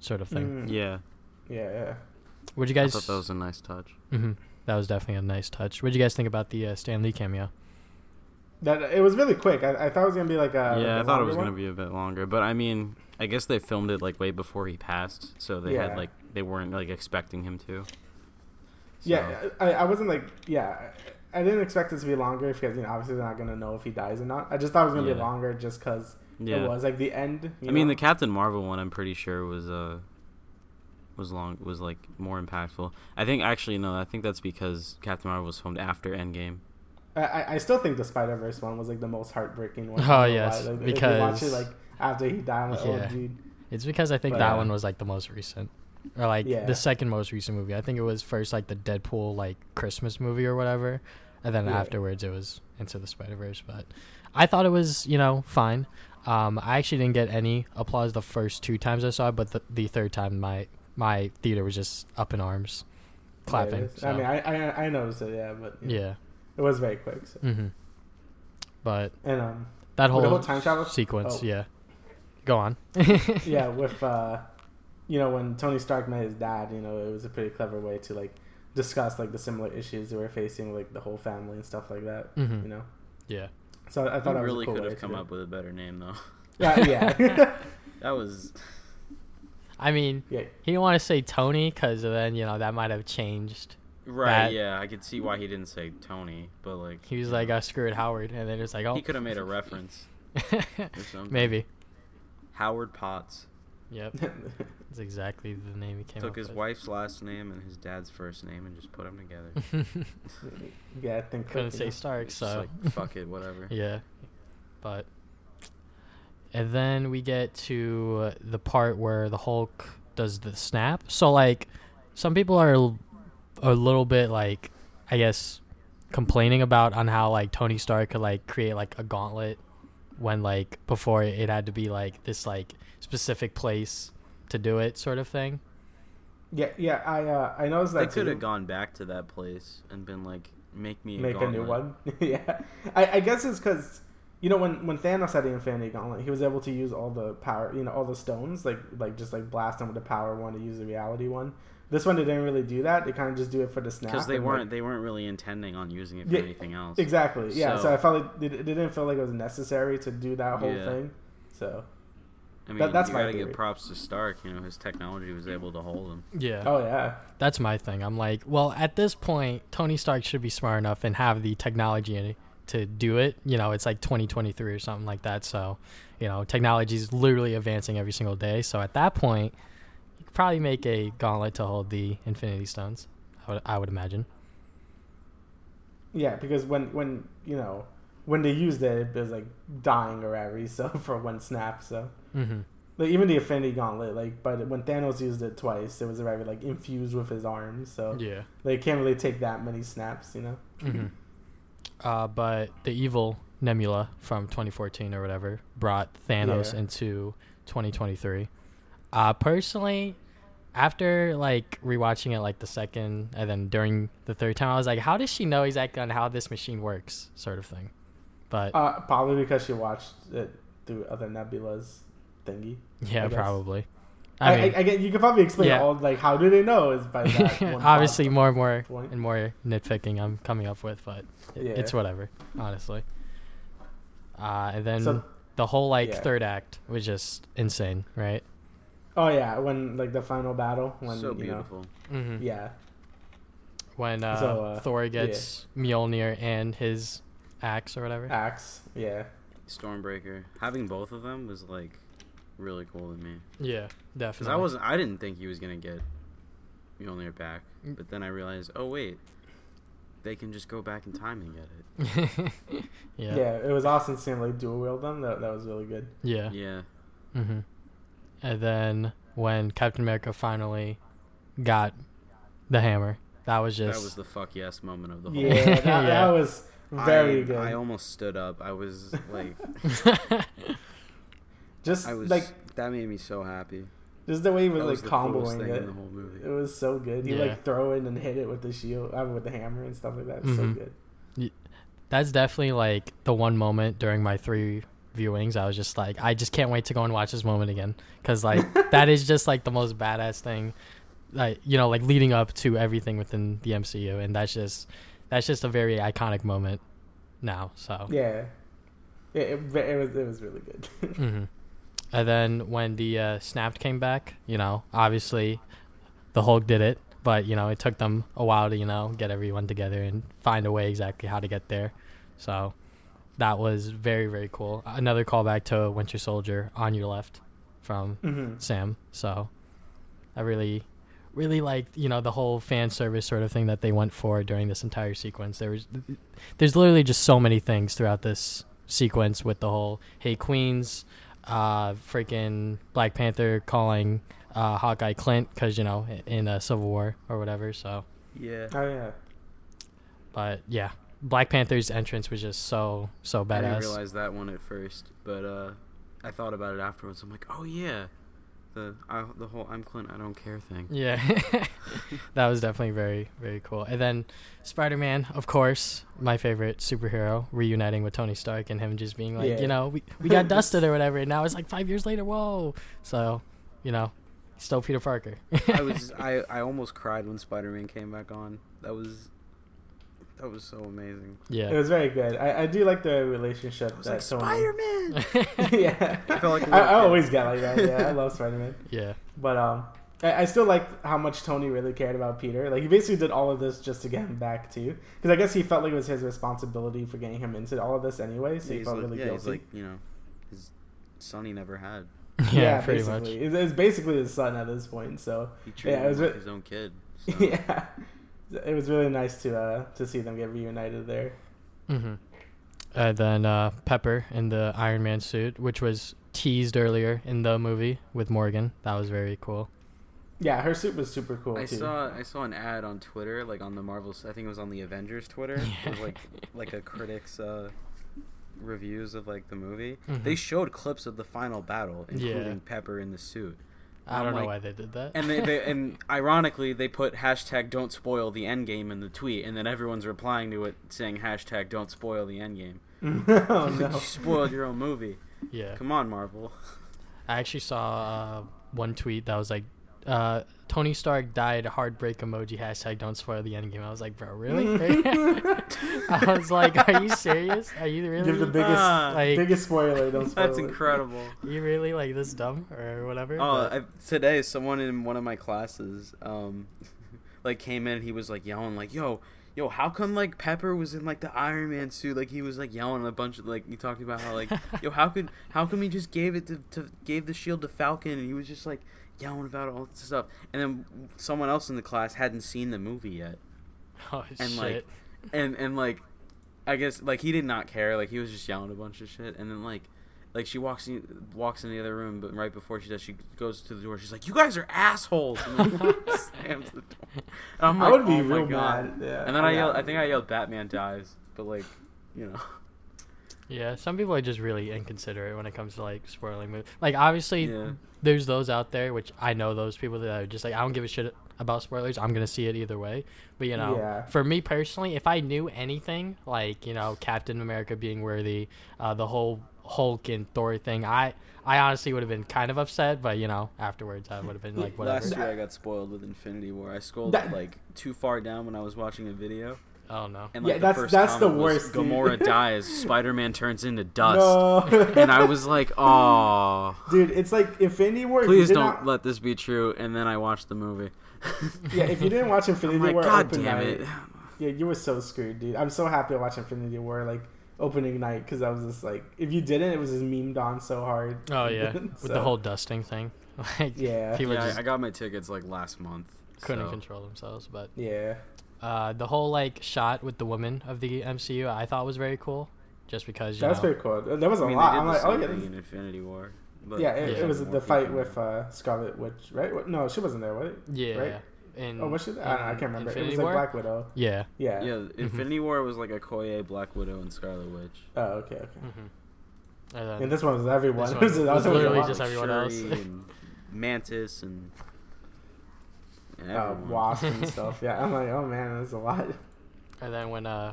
[SPEAKER 1] sort of thing.
[SPEAKER 2] Mm,
[SPEAKER 3] Yeah,
[SPEAKER 2] yeah, yeah.
[SPEAKER 1] Would you
[SPEAKER 3] I
[SPEAKER 1] guys
[SPEAKER 3] thought that was a nice touch.
[SPEAKER 1] Mhm. That was definitely a nice touch. What did you guys think about the uh, Stan Lee cameo?
[SPEAKER 2] That it was really quick. I, I thought it was gonna be like a
[SPEAKER 3] yeah,
[SPEAKER 2] like
[SPEAKER 3] I
[SPEAKER 2] a
[SPEAKER 3] thought it was
[SPEAKER 2] one.
[SPEAKER 3] gonna be a bit longer, but I mean, I guess they filmed it like way before he passed, so they
[SPEAKER 2] Yeah.
[SPEAKER 3] had like they weren't like expecting him to.
[SPEAKER 2] Yeah, I, I wasn't like yeah. I didn't expect it to be longer because you know obviously they're not gonna know if he dies or not. I just thought it was gonna be longer just because
[SPEAKER 3] yeah.
[SPEAKER 2] it was like the end. you
[SPEAKER 3] I mean, the Captain Marvel one, I'm pretty sure was uh was long was like more impactful. I think actually no, I think that's because Captain Marvel was filmed after Endgame.
[SPEAKER 2] I- I, still think the Spider Verse one was like the most heartbreaking one.
[SPEAKER 1] Oh,
[SPEAKER 2] I don't know
[SPEAKER 1] yes.
[SPEAKER 2] Like, watch it
[SPEAKER 1] because-
[SPEAKER 2] like after he died, like,
[SPEAKER 1] Yeah.
[SPEAKER 2] oh dude.
[SPEAKER 1] It's because I think
[SPEAKER 2] But,
[SPEAKER 1] that
[SPEAKER 2] uh,
[SPEAKER 1] one was like the most recent, or like
[SPEAKER 2] Yeah.
[SPEAKER 1] the second most recent movie. I think it was first like the Deadpool like Christmas movie or whatever, and then
[SPEAKER 2] Yeah.
[SPEAKER 1] afterwards it was Into the Spider Verse. But I thought it was you know fine. Um, I actually didn't get any applause the first two times I saw it, but the, the third time my my theater was just up in arms,
[SPEAKER 2] Yeah, it
[SPEAKER 1] clapping.
[SPEAKER 2] I mean, I, I I noticed it, yeah, but know,
[SPEAKER 1] yeah.
[SPEAKER 2] It was very quick. So.
[SPEAKER 1] hmm But
[SPEAKER 2] And um,
[SPEAKER 1] that whole,
[SPEAKER 2] whole time travel-
[SPEAKER 1] sequence,
[SPEAKER 2] oh.
[SPEAKER 1] yeah. Go on.
[SPEAKER 2] yeah, with uh, you know, when Tony Stark met his dad, you know, it was a pretty clever way to like discuss like the similar issues they were facing, like the whole family and stuff like that.
[SPEAKER 1] Mhm.
[SPEAKER 2] You know,
[SPEAKER 1] Yeah.
[SPEAKER 2] so I
[SPEAKER 3] I
[SPEAKER 2] thought I
[SPEAKER 3] really
[SPEAKER 2] was a cool
[SPEAKER 3] could have come up with a better name though.
[SPEAKER 2] Yeah, yeah,
[SPEAKER 3] that was
[SPEAKER 1] I mean,
[SPEAKER 2] yeah.
[SPEAKER 1] he didn't want to say Tony because then you know that might have changed.
[SPEAKER 3] Right.
[SPEAKER 1] That-
[SPEAKER 3] yeah, I could see why he didn't say Tony, but like
[SPEAKER 1] He was like,
[SPEAKER 3] know,
[SPEAKER 1] uh, "Screw Howard," and then it's like, "Oh,
[SPEAKER 3] he could have made a reference or something.
[SPEAKER 1] maybe."
[SPEAKER 3] Howard Potts
[SPEAKER 1] Yep, that's exactly the name he came
[SPEAKER 3] took
[SPEAKER 1] up
[SPEAKER 3] his
[SPEAKER 1] with.
[SPEAKER 3] wife's last name and his dad's first name and just put them together.
[SPEAKER 2] yeah, I think
[SPEAKER 1] Couldn't say
[SPEAKER 2] know.
[SPEAKER 1] Stark,
[SPEAKER 3] Just
[SPEAKER 1] so
[SPEAKER 3] like fuck it, whatever.
[SPEAKER 1] yeah. But and then we get to the part where the Hulk does the snap. So like, some people are l- a little bit like, I guess, complaining about on how like Tony Stark could like create like a gauntlet when like before it had to be like this like specific place to do it sort of thing.
[SPEAKER 2] Yeah, yeah. I uh, I noticed
[SPEAKER 3] They
[SPEAKER 2] that
[SPEAKER 3] could have gone back to that place and been like, make me a
[SPEAKER 2] make a new one. yeah, I, I guess it's because you know when when Thanos had the Infinity Gauntlet, he was able to use all the power, you know, all the stones, like like just like blast them with the power one to use the reality one. This one they didn't really do that. They kind of just do it for the snap.
[SPEAKER 3] Because they weren't
[SPEAKER 2] like-
[SPEAKER 3] they weren't really intending on using it for
[SPEAKER 2] Yeah,
[SPEAKER 3] anything else.
[SPEAKER 2] exactly. Yeah. So,
[SPEAKER 3] So-
[SPEAKER 2] I felt like they, they didn't feel like it was necessary to do that whole
[SPEAKER 3] Yeah.
[SPEAKER 2] thing. So
[SPEAKER 3] I mean,
[SPEAKER 2] That- that's
[SPEAKER 3] you
[SPEAKER 2] my
[SPEAKER 3] gotta
[SPEAKER 2] theory.
[SPEAKER 3] give props to Stark. You know, his technology was able to hold him.
[SPEAKER 1] Yeah.
[SPEAKER 2] oh yeah,
[SPEAKER 1] That's my thing. I'm like, well, at this point, Tony Stark should be smart enough and have the technology to do it. You know, it's like 2023 or something like that. So, you know, technology is literally advancing every single day. So at that point, you could probably make a gauntlet to hold the Infinity Stones. I would, I would imagine.
[SPEAKER 2] yeah. Because when when you know when they used it, it was like dying already. So for one snap, so.
[SPEAKER 1] Mm-hmm.
[SPEAKER 2] Like even the Infinity Gauntlet, like but when Thanos used it twice, it was already like infused with his arms, so
[SPEAKER 1] Yeah.
[SPEAKER 2] they can't really take that many snaps, you know.
[SPEAKER 1] Mm-hmm. Uh, but the evil Nebula from 2014 or whatever brought Thanos
[SPEAKER 2] Yeah.
[SPEAKER 1] into 2023. Uh, personally, after like rewatching it like the second and then during the third time, I was like, how does she know exactly on how this machine works, sort of thing. But
[SPEAKER 2] Uh, probably because she watched it through other Nebulas thingy.
[SPEAKER 1] yeah,
[SPEAKER 2] I
[SPEAKER 1] probably.
[SPEAKER 2] I,
[SPEAKER 1] I
[SPEAKER 2] I,
[SPEAKER 1] mean,
[SPEAKER 2] I, get you could probably explain
[SPEAKER 1] Yeah.
[SPEAKER 2] all like how do they know is by that.
[SPEAKER 1] obviously more and more
[SPEAKER 2] point.
[SPEAKER 1] and more nitpicking I'm coming up with, but it-
[SPEAKER 2] Yeah.
[SPEAKER 1] it's whatever, honestly. Uh, and then
[SPEAKER 2] So-
[SPEAKER 1] the whole like
[SPEAKER 2] yeah.
[SPEAKER 1] third act was just insane, right?
[SPEAKER 2] Oh yeah, when like the final battle when
[SPEAKER 3] so
[SPEAKER 2] you
[SPEAKER 3] beautiful.
[SPEAKER 1] Mm-hmm.
[SPEAKER 2] know yeah
[SPEAKER 1] When uh,
[SPEAKER 2] So, uh,
[SPEAKER 1] Thor gets Mjolnir and his axe or whatever.
[SPEAKER 2] axe yeah
[SPEAKER 3] Stormbreaker. Having both of them was like really cool to me.
[SPEAKER 1] Yeah,
[SPEAKER 3] Because
[SPEAKER 1] definitely.
[SPEAKER 3] I wasn't, I didn't think he was gonna get Mjolnir back,
[SPEAKER 1] Mm.
[SPEAKER 3] but then I realized, oh wait, they can just go back in time and get it.
[SPEAKER 1] yeah.
[SPEAKER 2] yeah, it was awesome seeing like dual wield them that that was really good
[SPEAKER 1] Yeah.
[SPEAKER 3] Yeah,
[SPEAKER 1] Mm-hmm. And then when Captain America finally got the hammer. That was just
[SPEAKER 3] That was the fuck yes moment of the whole.
[SPEAKER 2] Yeah, that,
[SPEAKER 1] Yeah.
[SPEAKER 2] that was very
[SPEAKER 3] I,
[SPEAKER 2] good.
[SPEAKER 3] I almost stood up. I was like,
[SPEAKER 2] just
[SPEAKER 3] I was
[SPEAKER 2] like
[SPEAKER 3] that made me so happy.
[SPEAKER 2] just the way he was
[SPEAKER 3] That
[SPEAKER 2] like
[SPEAKER 3] was the
[SPEAKER 2] comboing
[SPEAKER 3] thing in the
[SPEAKER 2] it.
[SPEAKER 3] whole movie.
[SPEAKER 2] It was so good. He
[SPEAKER 1] Yeah.
[SPEAKER 2] like throw it and hit it with the shield, I mean, with the hammer and stuff like that. It's So
[SPEAKER 1] Mhm.
[SPEAKER 2] good.
[SPEAKER 1] that's definitely like the one moment during my three viewings I was just like I just can't wait to go and watch this moment again cuz like that is just like the most badass thing like you know like leading up to everything within the MCU and that's just that's just a very iconic moment now so
[SPEAKER 2] Yeah, yeah. It, it was it was really good.
[SPEAKER 1] hmm And then when the uh, snapped came back, you know, obviously the Hulk did it, but you know, it took them a while to you know get everyone together and find a way exactly how to get there. So that was very very cool. Another callback to Winter Soldier on your left from
[SPEAKER 2] hmm
[SPEAKER 1] Sam. So I really really liked you know the whole fan service sort of thing that they went for during this entire sequence. There was there's literally just so many things throughout this sequence with the whole hey queens, uh, freaking Black Panther calling uh, Hawkeye Clint because you know in a Civil War or whatever. So
[SPEAKER 3] Yeah.
[SPEAKER 2] Oh yeah.
[SPEAKER 1] but yeah. Black Panther's entrance was just so so badass.
[SPEAKER 3] I didn't realize that one at first, but uh, I thought about it afterwards. I'm like, oh yeah, the I, the whole I'm Clint, I don't care thing.
[SPEAKER 1] Yeah, that was definitely very, very cool. And then Spider Man, of course, my favorite superhero, reuniting with Tony Stark and him just being like,
[SPEAKER 2] Yeah.
[SPEAKER 1] you know, we, we got dusted or whatever. And now it's like five years later. Whoa. So, you know, still Peter Parker.
[SPEAKER 3] I was I, I almost cried when Spider Man came back on. That was that was so amazing.
[SPEAKER 1] Yeah, it
[SPEAKER 2] was very good. I, I do like the relationship
[SPEAKER 3] I was
[SPEAKER 2] that
[SPEAKER 3] like
[SPEAKER 2] Tony.
[SPEAKER 3] Spider Man.
[SPEAKER 2] yeah.
[SPEAKER 3] I felt like a
[SPEAKER 2] I,
[SPEAKER 3] little
[SPEAKER 2] I always get like that. Yeah, I love Spider Man.
[SPEAKER 1] yeah.
[SPEAKER 2] But um, I, I still like how much Tony really cared about Peter. Like he basically did all of this just to get him back too, because I guess he felt like it was his responsibility for getting him into all of this anyway. So
[SPEAKER 3] Yeah,
[SPEAKER 2] he felt
[SPEAKER 3] like,
[SPEAKER 2] really
[SPEAKER 3] yeah,
[SPEAKER 2] guilty.
[SPEAKER 3] he's like you know his son he never had.
[SPEAKER 1] Yeah, pretty much.
[SPEAKER 2] basically, It's, it's basically his son at this point. So
[SPEAKER 3] He treated
[SPEAKER 2] Yeah, it
[SPEAKER 3] him
[SPEAKER 2] was
[SPEAKER 3] like
[SPEAKER 2] re-
[SPEAKER 3] his own kid. So.
[SPEAKER 2] yeah, it was really nice to uh to see them get reunited there.
[SPEAKER 1] Mm-hmm. And then uh, Pepper in the Iron Man suit, which was teased earlier in the movie with Morgan. That was very cool.
[SPEAKER 2] Yeah, her suit was super cool
[SPEAKER 3] I
[SPEAKER 2] too.
[SPEAKER 3] saw I saw an ad on Twitter, like on the Marvels. I think it was on the Avengers Twitter. It was like like a critic's uh, reviews of like the movie.
[SPEAKER 1] Mhm.
[SPEAKER 3] They showed clips of the final battle, including
[SPEAKER 1] Yeah.
[SPEAKER 3] Pepper in the suit.
[SPEAKER 1] I don't know why they did that.
[SPEAKER 3] And they, they and ironically they put hashtag Don't spoil the end game in the tweet, and then everyone's replying to it saying hashtag Don't spoil the end game.
[SPEAKER 2] oh
[SPEAKER 3] you spoiled your own movie.
[SPEAKER 1] yeah.
[SPEAKER 3] Come on, Marvel.
[SPEAKER 1] I actually saw uh, one tweet that was like, uh, Tony Stark died, heartbreak emoji, hashtag don't spoil the endgame. I was like, bro, really? I was like, are you serious? Are you really?
[SPEAKER 2] Give the biggest
[SPEAKER 3] Ah,
[SPEAKER 1] like,
[SPEAKER 2] biggest spoiler. Don't spoil it.
[SPEAKER 3] That's
[SPEAKER 2] it.
[SPEAKER 3] incredible.
[SPEAKER 1] you really like this dumb or whatever?
[SPEAKER 3] Oh,
[SPEAKER 1] But-
[SPEAKER 3] I, today someone in one of my classes, um, like came in and he was like yelling like, "Yo, yo, how come like Pepper was in like the Iron Man suit? Like he was like yelling a bunch of like he talked about how like, yo, how could how come he just gave it to, to gave the shield to Falcon and he was just like yelling about all this stuff. And then someone else in the class hadn't seen the movie yet,
[SPEAKER 1] oh
[SPEAKER 3] and,
[SPEAKER 1] shit.
[SPEAKER 3] like, and and like, I guess like he did not care. Like he was just yelling a bunch of shit, and then like. Like she walks in, walks in the other room, but right before she does, she goes to the door. She's like, "You guys are assholes!" And then slams the door. And I'm
[SPEAKER 2] I would be
[SPEAKER 3] "Oh
[SPEAKER 2] real mad. Yeah.
[SPEAKER 3] And then I
[SPEAKER 2] Yeah.
[SPEAKER 3] yelled. I think I yelled, "Batman dies!" But like, you know,
[SPEAKER 1] yeah, some people are just really inconsiderate when it comes to like spoiling movies. Like obviously,
[SPEAKER 3] yeah,
[SPEAKER 1] there's those out there which I know those people that are just like I don't give a shit about spoilers. I'm gonna see it either way. But you know,
[SPEAKER 2] Yeah.
[SPEAKER 1] for me personally, if I knew anything like you know Captain America being worthy, uh, the whole Hulk and Thor thing, I I honestly would have been kind of upset. But you know, afterwards I would have been like whatever.
[SPEAKER 3] last year I got spoiled with Infinity War. I scrolled
[SPEAKER 2] That-
[SPEAKER 3] like too far down when I was watching a video,
[SPEAKER 1] Oh no.
[SPEAKER 3] and
[SPEAKER 2] Yeah,
[SPEAKER 3] like
[SPEAKER 2] that's-
[SPEAKER 3] the first
[SPEAKER 2] that's the
[SPEAKER 3] comment was,
[SPEAKER 2] worst, dude.
[SPEAKER 3] Gamora dies. Spider Man turns into dust,
[SPEAKER 2] No.
[SPEAKER 3] and I was like, "Oh,
[SPEAKER 2] Dude, it's like Infinity War.
[SPEAKER 3] please don't
[SPEAKER 2] not-
[SPEAKER 3] let this be true." And then I watched the movie.
[SPEAKER 2] Yeah, if you didn't watch Infinity
[SPEAKER 3] like,
[SPEAKER 2] War
[SPEAKER 3] God
[SPEAKER 2] open
[SPEAKER 3] damn
[SPEAKER 2] night,
[SPEAKER 3] it.
[SPEAKER 2] yeah, you were so screwed, dude. I'm so happy I watched Infinity War like opening night because I was just like, if you didn't, it was just memed on so hard.
[SPEAKER 1] Oh yeah, with the whole dusting thing, like
[SPEAKER 2] Yeah.
[SPEAKER 3] Yeah,
[SPEAKER 1] just
[SPEAKER 3] I got my tickets like last month.
[SPEAKER 1] couldn't
[SPEAKER 3] so-
[SPEAKER 1] control themselves. But
[SPEAKER 2] Yeah.
[SPEAKER 1] Uh, the whole like shot with the woman of the MCU, I thought was very cool, just because you
[SPEAKER 2] That's
[SPEAKER 1] know,
[SPEAKER 2] very cool. There was a
[SPEAKER 3] I mean,
[SPEAKER 2] lot.
[SPEAKER 3] they did
[SPEAKER 2] I'm
[SPEAKER 3] the
[SPEAKER 2] like,
[SPEAKER 3] same
[SPEAKER 2] oh yeah.
[SPEAKER 3] in Infinity War. But
[SPEAKER 2] Yeah, it,
[SPEAKER 1] Yeah.
[SPEAKER 2] it was the fight with uh, Scarlet Witch, right? No, she wasn't there, was it?
[SPEAKER 1] yeah,
[SPEAKER 2] right?
[SPEAKER 1] In
[SPEAKER 2] Oh, was she? I, don't know, I can't remember.
[SPEAKER 1] Infinity
[SPEAKER 2] it was like
[SPEAKER 1] War?
[SPEAKER 2] Black Widow.
[SPEAKER 1] Yeah.
[SPEAKER 2] Yeah.
[SPEAKER 3] Yeah, Infinity War was like Okoye, Black Widow, and Scarlet Witch.
[SPEAKER 2] Oh, okay, okay.
[SPEAKER 1] Mm-hmm. And then,
[SPEAKER 2] And this one was everyone.
[SPEAKER 1] This
[SPEAKER 2] It
[SPEAKER 1] one
[SPEAKER 2] was,
[SPEAKER 1] was
[SPEAKER 2] that was a
[SPEAKER 1] literally just everyone else.
[SPEAKER 3] And Mantis and, and
[SPEAKER 2] uh. Wasp and stuff. Yeah, I'm like, oh man, that's a lot.
[SPEAKER 1] and then when uh,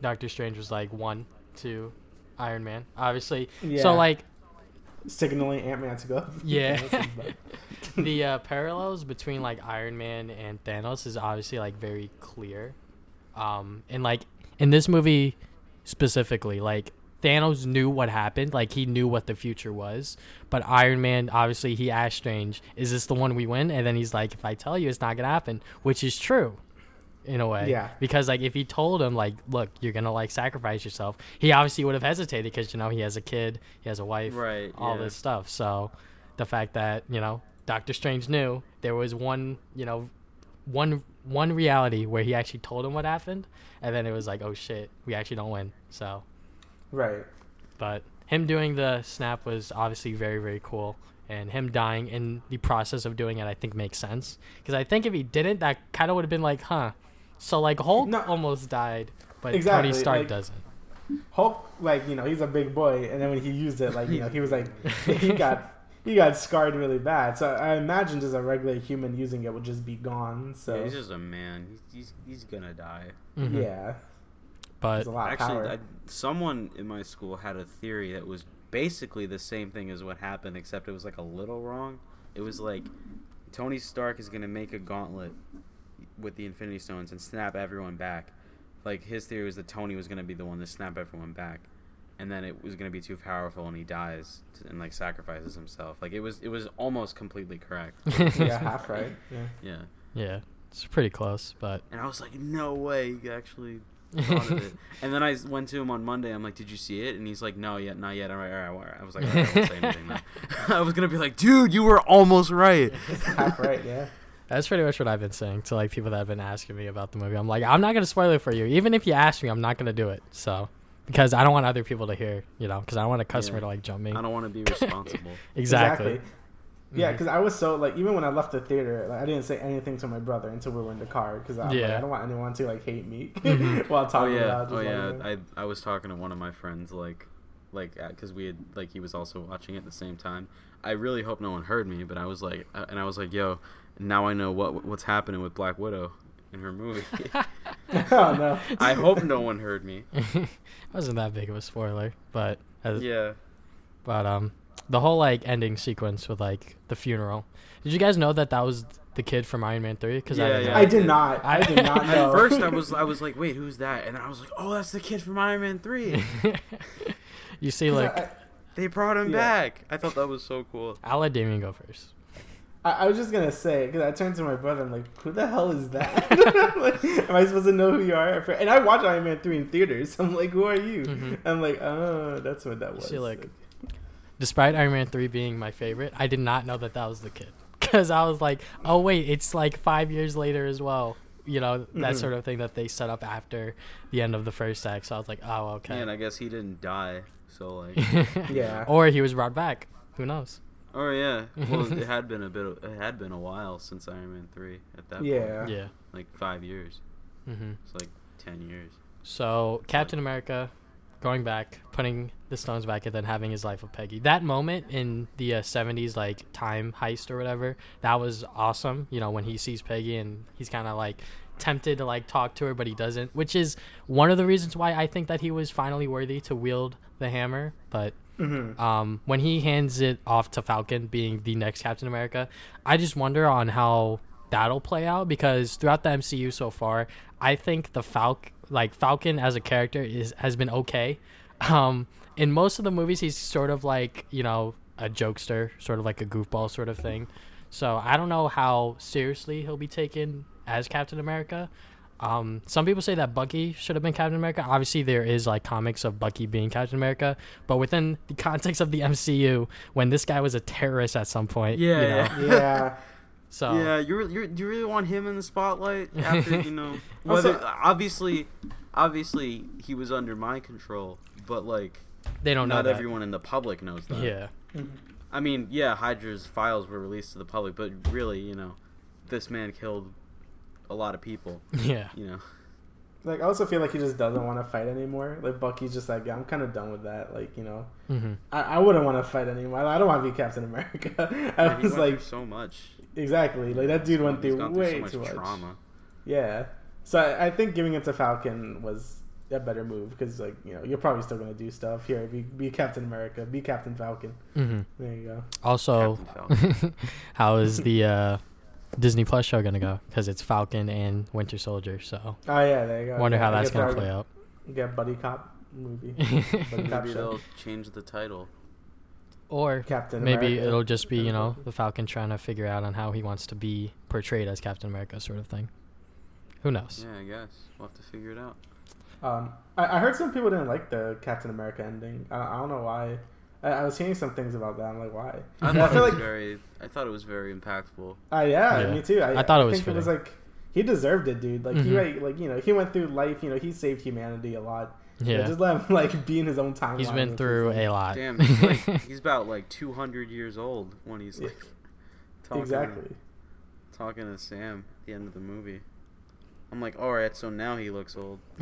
[SPEAKER 1] Doctor Strange was like one two, Iron Man, obviously.
[SPEAKER 2] Yeah.
[SPEAKER 1] So like
[SPEAKER 2] signaling Ant Man to go.
[SPEAKER 1] Yeah.
[SPEAKER 2] this is bad.
[SPEAKER 1] the uh, parallels between like Iron Man and Thanos is obviously like very clear. Um, and like in this movie specifically, like Thanos knew what happened, like he knew what the future was. But Iron Man, obviously, he asked Strange, "Is this the one we win?" And then he's like, "If I tell you, it's not gonna happen," which is true. In a way,
[SPEAKER 2] Yeah.
[SPEAKER 1] Because like if he told him like, look, you're gonna like sacrifice yourself, he obviously would have hesitated because you know he has a kid, he has a wife,
[SPEAKER 3] Right,
[SPEAKER 1] all
[SPEAKER 3] yeah.
[SPEAKER 1] this stuff. So the fact that you know Doctor Strange knew there was one, you know, one one reality where he actually told him what happened, and then it was like, oh shit, we actually don't win. So,
[SPEAKER 2] Right.
[SPEAKER 1] but him doing the snap was obviously very very cool, and him dying in the process of doing it, I think makes sense because I think if he didn't, that kind of would have been like, huh. So like Hulk
[SPEAKER 2] No.
[SPEAKER 1] almost died, but
[SPEAKER 2] Exactly,
[SPEAKER 1] Tony Stark
[SPEAKER 2] like-
[SPEAKER 1] doesn't.
[SPEAKER 2] Hulk, like you know, he's a big boy, and then when he used it, like you know, he was like, he got he got scarred really bad. So I imagine just a regular human using it would just be gone. So
[SPEAKER 3] Yeah, he's just a man. He's, he's, he's gonna die.
[SPEAKER 1] Mhm.
[SPEAKER 2] yeah,
[SPEAKER 1] but
[SPEAKER 2] a lot
[SPEAKER 3] Actually,
[SPEAKER 2] power.
[SPEAKER 3] I, someone in my school had a theory that was basically the same thing as what happened, except it was like a little wrong. It was like Tony Stark is gonna make a gauntlet with the Infinity Stones and snap everyone back. Like his theory was that Tony was gonna be the one to snap everyone back, and then it was gonna be too powerful and he dies t- and like sacrifices himself. Like it was it was almost completely correct.
[SPEAKER 2] yeah, half right. Yeah.
[SPEAKER 3] Yeah,
[SPEAKER 1] yeah, it's pretty close, but
[SPEAKER 3] and I was like, no way, he actually thought of it. And then I went to him on Monday. I'm like, "Did you see it?" And he's like, "No, yet, not yet." All right, all right, all right. I was like, all right, I won't say anything now. I was gonna be like, "Dude, you were almost right."
[SPEAKER 2] half right. Yeah.
[SPEAKER 1] That's pretty much what I've been saying to like people that have been asking me about the movie. I'm like, I'm not gonna spoil it for you. Even if you ask me, I'm not gonna do it. So because I don't want other people to hear, you know, because I don't want a customer
[SPEAKER 3] Yeah.
[SPEAKER 1] to like jump me.
[SPEAKER 3] I don't want to be responsible.
[SPEAKER 1] Exactly.
[SPEAKER 2] Yeah, because I was so like even when I left the theater, like, I didn't say anything to my brother until we were in the car because I,
[SPEAKER 1] Yeah.
[SPEAKER 2] I don't want anyone to like hate me
[SPEAKER 1] Mhm.
[SPEAKER 2] while
[SPEAKER 3] oh
[SPEAKER 2] talking
[SPEAKER 3] yeah,
[SPEAKER 2] about.
[SPEAKER 3] oh yeah.
[SPEAKER 2] like,
[SPEAKER 3] I I was talking to one of my friends like, like because we had like he was also watching it at the same time. I really hope no one heard me, but I was like, uh, and I was like, "Yo, now I know what what's happening with Black Widow in her movie."
[SPEAKER 2] oh no.
[SPEAKER 3] I hope no one heard me.
[SPEAKER 1] it wasn't that big of a spoiler, but as,
[SPEAKER 3] Yeah.
[SPEAKER 1] but um, the whole like ending sequence with like the funeral. Did you guys know that that was the kid from Iron Man Three? Because
[SPEAKER 3] Yeah,
[SPEAKER 1] I, didn't
[SPEAKER 3] yeah.
[SPEAKER 1] know.
[SPEAKER 2] I did not. I did not
[SPEAKER 1] At
[SPEAKER 2] know.
[SPEAKER 3] At first, I was I was like, "Wait, who's that?" And I was like, "Oh, that's the kid from Iron Man 3.
[SPEAKER 1] you see, like,
[SPEAKER 2] I,
[SPEAKER 3] They brought him
[SPEAKER 2] Yeah.
[SPEAKER 3] back. I thought that was so cool.
[SPEAKER 1] I'll let Damien go first.
[SPEAKER 2] I, I was just gonna say because I turned to my brother. I'm like, "Who the hell is that? like, am I supposed to know who you are?" And I watched Iron Man three in theaters. I'm like, "Who are you?"
[SPEAKER 1] Mhm.
[SPEAKER 2] I'm like, "Oh, that's what that
[SPEAKER 1] You
[SPEAKER 2] was."
[SPEAKER 1] see, like, Despite Iron Man 3 being my favorite, I did not know that that was the kid. Because I was like, oh, wait, it's like five years later as well. You know, that
[SPEAKER 2] Mhm.
[SPEAKER 1] sort of thing that they set up after the end of the first act. So I was like, oh, okay.
[SPEAKER 3] Yeah, and I guess he didn't die. So like,
[SPEAKER 2] Yeah.
[SPEAKER 1] or he was brought back. Who knows?
[SPEAKER 3] oh yeah. Well, it had been a bit. Of, it had been a while since Iron Man 3 at that
[SPEAKER 2] Yeah.
[SPEAKER 3] point.
[SPEAKER 1] Yeah.
[SPEAKER 3] Like five years.
[SPEAKER 1] hmm
[SPEAKER 3] It's like ten years.
[SPEAKER 1] So Captain America going back, putting the stones back, and then having his life with Peggy. That moment in the uh, 70s, like time heist or whatever, that was awesome. You know, when he sees Peggy and he's kind of like tempted to like talk to her, but he doesn't, which is one of the reasons why I think that he was finally worthy to wield the hammer. But
[SPEAKER 2] Mhm.
[SPEAKER 1] um, when he hands it off to Falcon, being the next Captain America, I just wonder on how that'll play out because throughout the MCU so far, I think the Falc like Falcon as a character is has been okay. Um, in most of the movies, he's sort of like you know a jokester, sort of like a goofball sort of thing. So I don't know how seriously he'll be taken as Captain America. Um, some people say that Bucky should have been Captain America. Obviously, there is like comics of Bucky being Captain America, but within the context of the MCU, when this guy was a terrorist at some point, you
[SPEAKER 3] Yeah,
[SPEAKER 1] know,
[SPEAKER 3] yeah.
[SPEAKER 2] yeah.
[SPEAKER 1] So
[SPEAKER 3] Yeah, you re- you you really want him in the spotlight after you know
[SPEAKER 2] Also-
[SPEAKER 3] obviously obviously he was under my control, but like
[SPEAKER 1] they don't know
[SPEAKER 3] not everyone in the public knows that.
[SPEAKER 1] Yeah,
[SPEAKER 2] Mhm.
[SPEAKER 3] I mean, yeah, Hydra's files were released to the public, but really, you know, this man killed a lot of people.
[SPEAKER 1] Yeah.
[SPEAKER 3] You know.
[SPEAKER 2] Like I also feel like he just doesn't want to fight anymore. Like Bucky's just like, yeah, I'm kind of done with that. Like you know,
[SPEAKER 1] hmm
[SPEAKER 2] I, I wouldn't want to fight anymore. I don't want to be Captain America. I
[SPEAKER 3] Yeah, he
[SPEAKER 2] was
[SPEAKER 3] went
[SPEAKER 2] like,
[SPEAKER 3] so much.
[SPEAKER 2] Exactly. Like that dude went
[SPEAKER 3] He's
[SPEAKER 2] through way
[SPEAKER 3] so much
[SPEAKER 2] too much.
[SPEAKER 3] trauma.
[SPEAKER 2] Yeah. So I, I think giving it to Falcon was a better move because like you know you're probably still gonna do stuff here. Be, be Captain America. Be Captain Falcon.
[SPEAKER 1] hmm
[SPEAKER 2] There you go.
[SPEAKER 1] Also, how is the uh, Disney Plus show gonna go? Because it's Falcon and Winter Soldier. So
[SPEAKER 2] Oh yeah, there you go.
[SPEAKER 1] wonder
[SPEAKER 2] Yeah,
[SPEAKER 1] how
[SPEAKER 2] I
[SPEAKER 1] that's gonna play out.
[SPEAKER 2] Get buddy cop movie. buddy cop
[SPEAKER 3] Maybe
[SPEAKER 2] show.
[SPEAKER 3] they'll change the title.
[SPEAKER 1] Or
[SPEAKER 2] Captain
[SPEAKER 1] maybe
[SPEAKER 2] America.
[SPEAKER 1] it'll just be you know the Falcon trying to figure out on how he wants to be portrayed as Captain America, sort of thing. Who knows?
[SPEAKER 3] Yeah, I guess we'll have to figure it out.
[SPEAKER 2] Um, I, I heard some people didn't like the Captain America ending. I, I don't know why. I, I was hearing some things about that. I'm like, why?
[SPEAKER 3] I
[SPEAKER 2] I
[SPEAKER 3] thought
[SPEAKER 2] feel
[SPEAKER 3] it was
[SPEAKER 2] like,
[SPEAKER 3] very. I thought it was very impactful.
[SPEAKER 2] uh, yeah,
[SPEAKER 1] Yeah.
[SPEAKER 2] me too. I,
[SPEAKER 1] I thought it was
[SPEAKER 2] think it was like he deserved it, dude. Like he,
[SPEAKER 1] Mhm.
[SPEAKER 2] like, like you know, he went through life. You know, he saved humanity a lot.
[SPEAKER 1] Yeah,
[SPEAKER 2] just let him like be in his own timeline.
[SPEAKER 1] he's been through a lot.
[SPEAKER 3] Damn, he's, like, he's about like 200 years old when he's like talking,
[SPEAKER 2] exactly.
[SPEAKER 3] talking to Sam at the end of the movie. I'm like, all right, so now he looks old.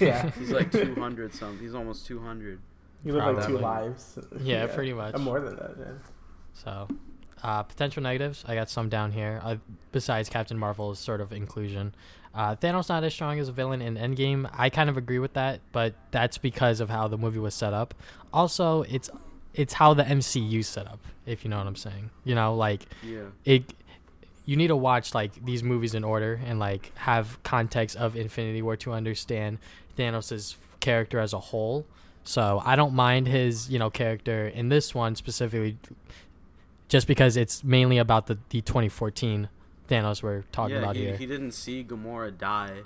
[SPEAKER 2] yeah,
[SPEAKER 3] He's like 200 something. He's almost 200.
[SPEAKER 2] You live like two lives.
[SPEAKER 1] Yeah, pretty much.
[SPEAKER 2] Uh, More than that. Yeah.
[SPEAKER 1] So, uh, potential negatives. I got some down here. Uh, besides Captain Marvel's sort of inclusion, uh, Thanos not as strong as a villain in Endgame. I kind of agree with that, but that's because of how the movie was set up. Also, it's it's how the MCU set up. If you know what I'm saying. You know, like
[SPEAKER 3] Yeah.
[SPEAKER 1] it. You need to watch like these movies in order and like have context of Infinity War to understand Thanos' character as a whole. So I don't mind his, you know, character in this one specifically, just because it's mainly about the, the 2014 Thanos we're talking
[SPEAKER 3] yeah,
[SPEAKER 1] about
[SPEAKER 3] he,
[SPEAKER 1] here.
[SPEAKER 3] he didn't see Gamora die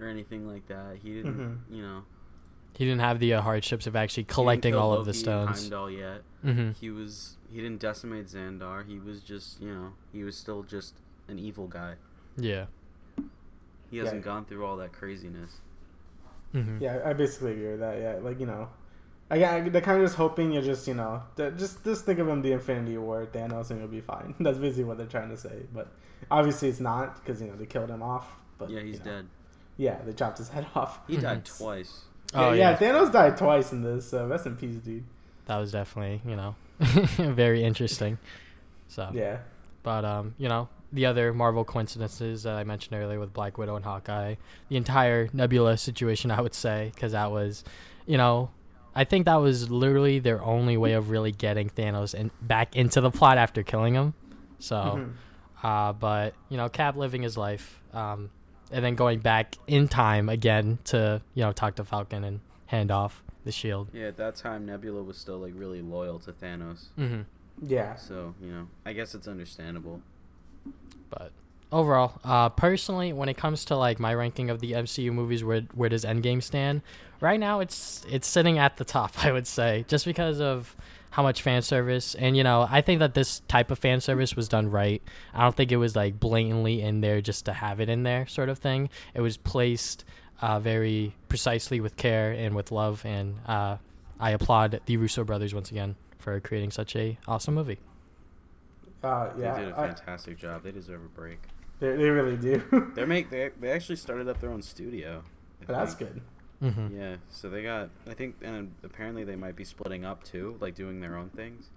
[SPEAKER 3] or anything like that. He didn't,
[SPEAKER 2] Mhm.
[SPEAKER 3] you know.
[SPEAKER 1] he didn't have the uh, hardships of actually
[SPEAKER 3] he didn't
[SPEAKER 1] collecting
[SPEAKER 3] kill
[SPEAKER 1] all of the
[SPEAKER 3] Loki,
[SPEAKER 1] stones.
[SPEAKER 3] Heimdall yet.
[SPEAKER 1] hmm
[SPEAKER 3] He was. He didn't decimate Xandar. He was just, you know, he was still just an evil guy.
[SPEAKER 1] Yeah.
[SPEAKER 3] He hasn't
[SPEAKER 2] Yeah.
[SPEAKER 3] gone through all that craziness.
[SPEAKER 1] hmm
[SPEAKER 2] Yeah, I basically agree with that. Yeah, like you know, I got they're kind of just hoping you're just you know just just think of him the Infinity War Thanos and you'll be fine. That's basically what they're trying to say. But obviously it's not because you know they killed him off. But
[SPEAKER 3] yeah, he's
[SPEAKER 2] you know,
[SPEAKER 3] dead.
[SPEAKER 2] Yeah, they chopped his head off.
[SPEAKER 3] He died twice.
[SPEAKER 1] Oh
[SPEAKER 2] yeah,
[SPEAKER 1] yeah,
[SPEAKER 2] yeah, Thanos died twice in this. So rest in peace, dude.
[SPEAKER 1] that was definitely you know very interesting. So
[SPEAKER 2] Yeah,
[SPEAKER 1] But um, you know, the other Marvel coincidences that I mentioned earlier with Black Widow and Hawkeye, the entire Nebula situation, I would say, because that was, you know, I think that was literally their only way of really getting Thanos in, back into the plot after killing him. So,
[SPEAKER 2] Mhm.
[SPEAKER 1] uh, but you know, Cap living his life, um, and then going back in time again to you know talk to Falcon and hand off the shield.
[SPEAKER 3] Yeah, at that time Nebula was still like really loyal to Thanos.
[SPEAKER 1] hmm
[SPEAKER 2] yeah.
[SPEAKER 3] So you know, I guess it's understandable.
[SPEAKER 1] But overall, uh, personally, when it comes to like my ranking of the MCU movies, where where does Endgame stand? Right now, it's it's sitting at the top. I would say just because of how much fan service, and you know, I think that this type of fan service was done right. I don't think it was like blatantly in there just to have it in there, sort of thing. It was placed uh, very precisely with care and with love, and uh, I applaud the Russo brothers once again for creating such a awesome movie.
[SPEAKER 2] Uh, yeah,
[SPEAKER 3] They did a fantastic job. They deserve a break.
[SPEAKER 2] They, they really do.
[SPEAKER 3] They make they they actually started up their own studio.
[SPEAKER 2] That's
[SPEAKER 3] think.
[SPEAKER 2] good.
[SPEAKER 1] hmm
[SPEAKER 3] Yeah, so they got I think and apparently they might be splitting up too, like doing their own things.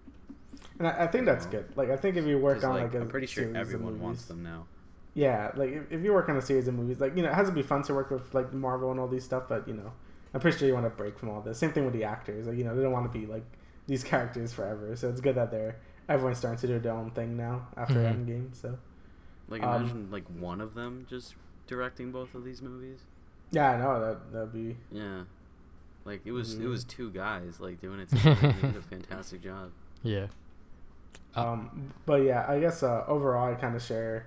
[SPEAKER 2] And I, I think that's
[SPEAKER 3] Yeah.
[SPEAKER 2] good. Like I think if you work on
[SPEAKER 3] like,
[SPEAKER 2] like, a
[SPEAKER 3] I'm pretty sure everyone wants them now.
[SPEAKER 2] Yeah, like if, if you work on a series of movies, like you know, it has to be fun to work with like Marvel and all these stuff. But you know, I'm pretty sure you want to break from all this. Same thing with the actors. Like you know, they don't want to be like these characters forever. So it's good that they're everyone's starting to do their own thing now after
[SPEAKER 1] Mhm.
[SPEAKER 2] Endgame. So
[SPEAKER 3] Like
[SPEAKER 2] Um,
[SPEAKER 3] imagine like one of them just directing both of these movies.
[SPEAKER 2] yeah, I know that that'd be
[SPEAKER 3] Yeah. Like it was it
[SPEAKER 2] Mhm.
[SPEAKER 3] was two guys like doing it together. they did a fantastic job.
[SPEAKER 1] Yeah. Uh,
[SPEAKER 2] Um, but yeah, I guess uh, overall, I kind of share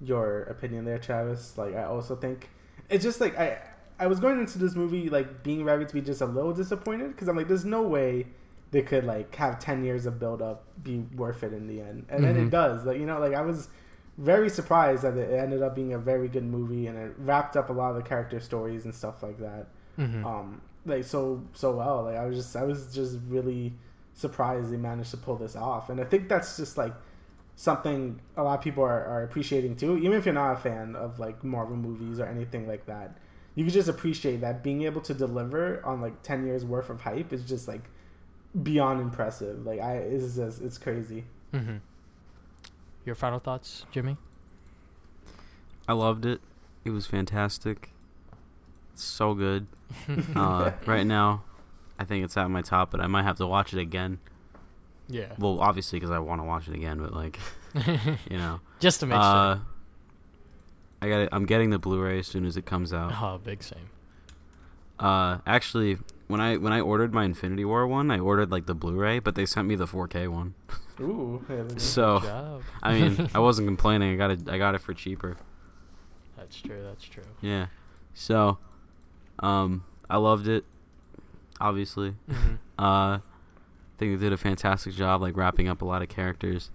[SPEAKER 2] your opinion there, Travis. Like, I also think it's just like I I was going into this movie like being ready to be just a little disappointed because I'm like, there's no way they could like have ten years of build up be worth it in the end, and then
[SPEAKER 1] Mhm.
[SPEAKER 2] it does. Like, you know, like I was very surprised that it ended up being a very good movie and it wrapped up a lot of the character stories and stuff like that
[SPEAKER 1] mhm.
[SPEAKER 2] um like so so well like i was just i was just really surprised they managed to pull this off and i think that's just like something a lot of people are, are appreciating too. Even if you're not a fan of like Marvel movies or anything like that, you can just appreciate that being able to deliver on like ten years worth of hype is just like beyond impressive. Like I, it's just it's crazy.
[SPEAKER 1] Mm-hmm. Your final thoughts, Jimmy?
[SPEAKER 3] I loved it. It was fantastic. It's so good. Uh, right now, I think it's at my top, but I might have to watch it again.
[SPEAKER 1] yeah.
[SPEAKER 3] Well, obviously, because I want to watch it again, but like, you know,
[SPEAKER 1] Just to make
[SPEAKER 3] uh,
[SPEAKER 1] sure.
[SPEAKER 3] I got it. I'm getting the Blu-ray as soon as it comes out.
[SPEAKER 1] Oh, big same.
[SPEAKER 3] Uh, actually, when I when I ordered my Infinity War one, I ordered like the Blu-ray, but they sent me the 4K one.
[SPEAKER 2] Ooh, yeah,
[SPEAKER 3] So, I mean, I wasn't complaining. I got it. I got it for cheaper.
[SPEAKER 1] That's true. That's true.
[SPEAKER 3] Yeah. So, um, I loved it. Obviously,
[SPEAKER 1] Mhm.
[SPEAKER 3] uh, I think they did a fantastic job, like wrapping up a lot of characters.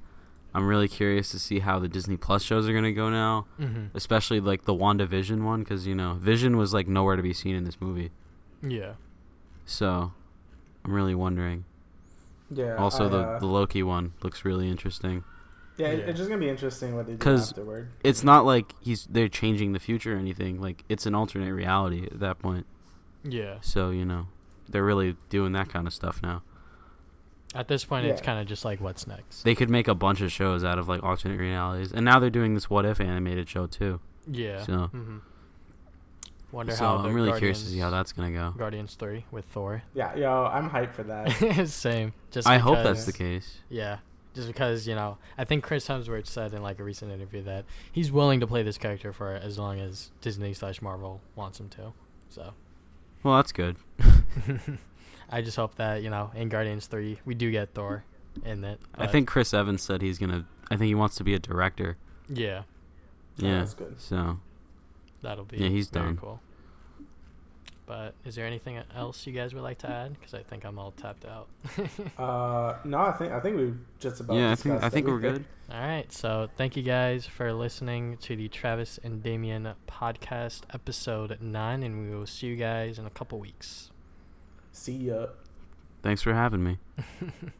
[SPEAKER 3] I'm really curious to see how the Disney Plus shows are gonna go now,
[SPEAKER 1] Mhm.
[SPEAKER 3] especially like the WandaVision one, because you know Vision was like nowhere to be seen in this movie.
[SPEAKER 1] Yeah.
[SPEAKER 3] So, I'm really wondering.
[SPEAKER 2] yeah.
[SPEAKER 3] also,
[SPEAKER 2] I,
[SPEAKER 3] the
[SPEAKER 2] uh,
[SPEAKER 3] the Loki one looks really interesting.
[SPEAKER 2] yeah, it-
[SPEAKER 1] Yeah.
[SPEAKER 2] it's just gonna be interesting what they do
[SPEAKER 3] 'Cause-
[SPEAKER 2] afterward.
[SPEAKER 3] It's not like he's they're changing the future or anything. Like it's an alternate reality at that point.
[SPEAKER 1] Yeah.
[SPEAKER 3] So you know, they're really doing that kind of stuff now.
[SPEAKER 1] At this point, it's kind of just like, what's next?
[SPEAKER 3] They could make a bunch of shows out of like alternate realities, and now they're doing this What If animated show too.
[SPEAKER 1] yeah.
[SPEAKER 3] So-
[SPEAKER 1] hmm Wonder
[SPEAKER 3] so
[SPEAKER 1] how.
[SPEAKER 3] I'm really
[SPEAKER 1] Guardians,
[SPEAKER 3] curious to see how that's gonna go.
[SPEAKER 1] Guardians three with Thor.
[SPEAKER 2] Yeah, yo, I'm hyped for that.
[SPEAKER 1] Same. Just
[SPEAKER 3] I hope that's the case.
[SPEAKER 1] Yeah. Just because you know, I think Chris Hemsworth said in like a recent interview that he's willing to play this character for as long as Disney slash Marvel wants him to. So
[SPEAKER 3] Well, that's good.
[SPEAKER 1] I just hope that you know in Guardians three we do get Thor in it.
[SPEAKER 3] I think Chris Evans said he's gonna. I think he wants to be a director.
[SPEAKER 1] yeah,
[SPEAKER 2] Oh,
[SPEAKER 3] Yeah.
[SPEAKER 2] that's good.
[SPEAKER 3] So
[SPEAKER 1] that'll be
[SPEAKER 3] Yeah, he's
[SPEAKER 1] very
[SPEAKER 3] done.
[SPEAKER 1] cool. But is there anything else you guys would like to add? Because I think I'm all tapped out.
[SPEAKER 2] Uh, no, I think I think we've just about.
[SPEAKER 3] yeah, I think I
[SPEAKER 2] discussed
[SPEAKER 3] think we're good.
[SPEAKER 1] All right. So thank you guys for listening to the Travis and Damien podcast episode nine, and we will see you guys in a couple weeks.
[SPEAKER 2] See ya.
[SPEAKER 3] Thanks for having me.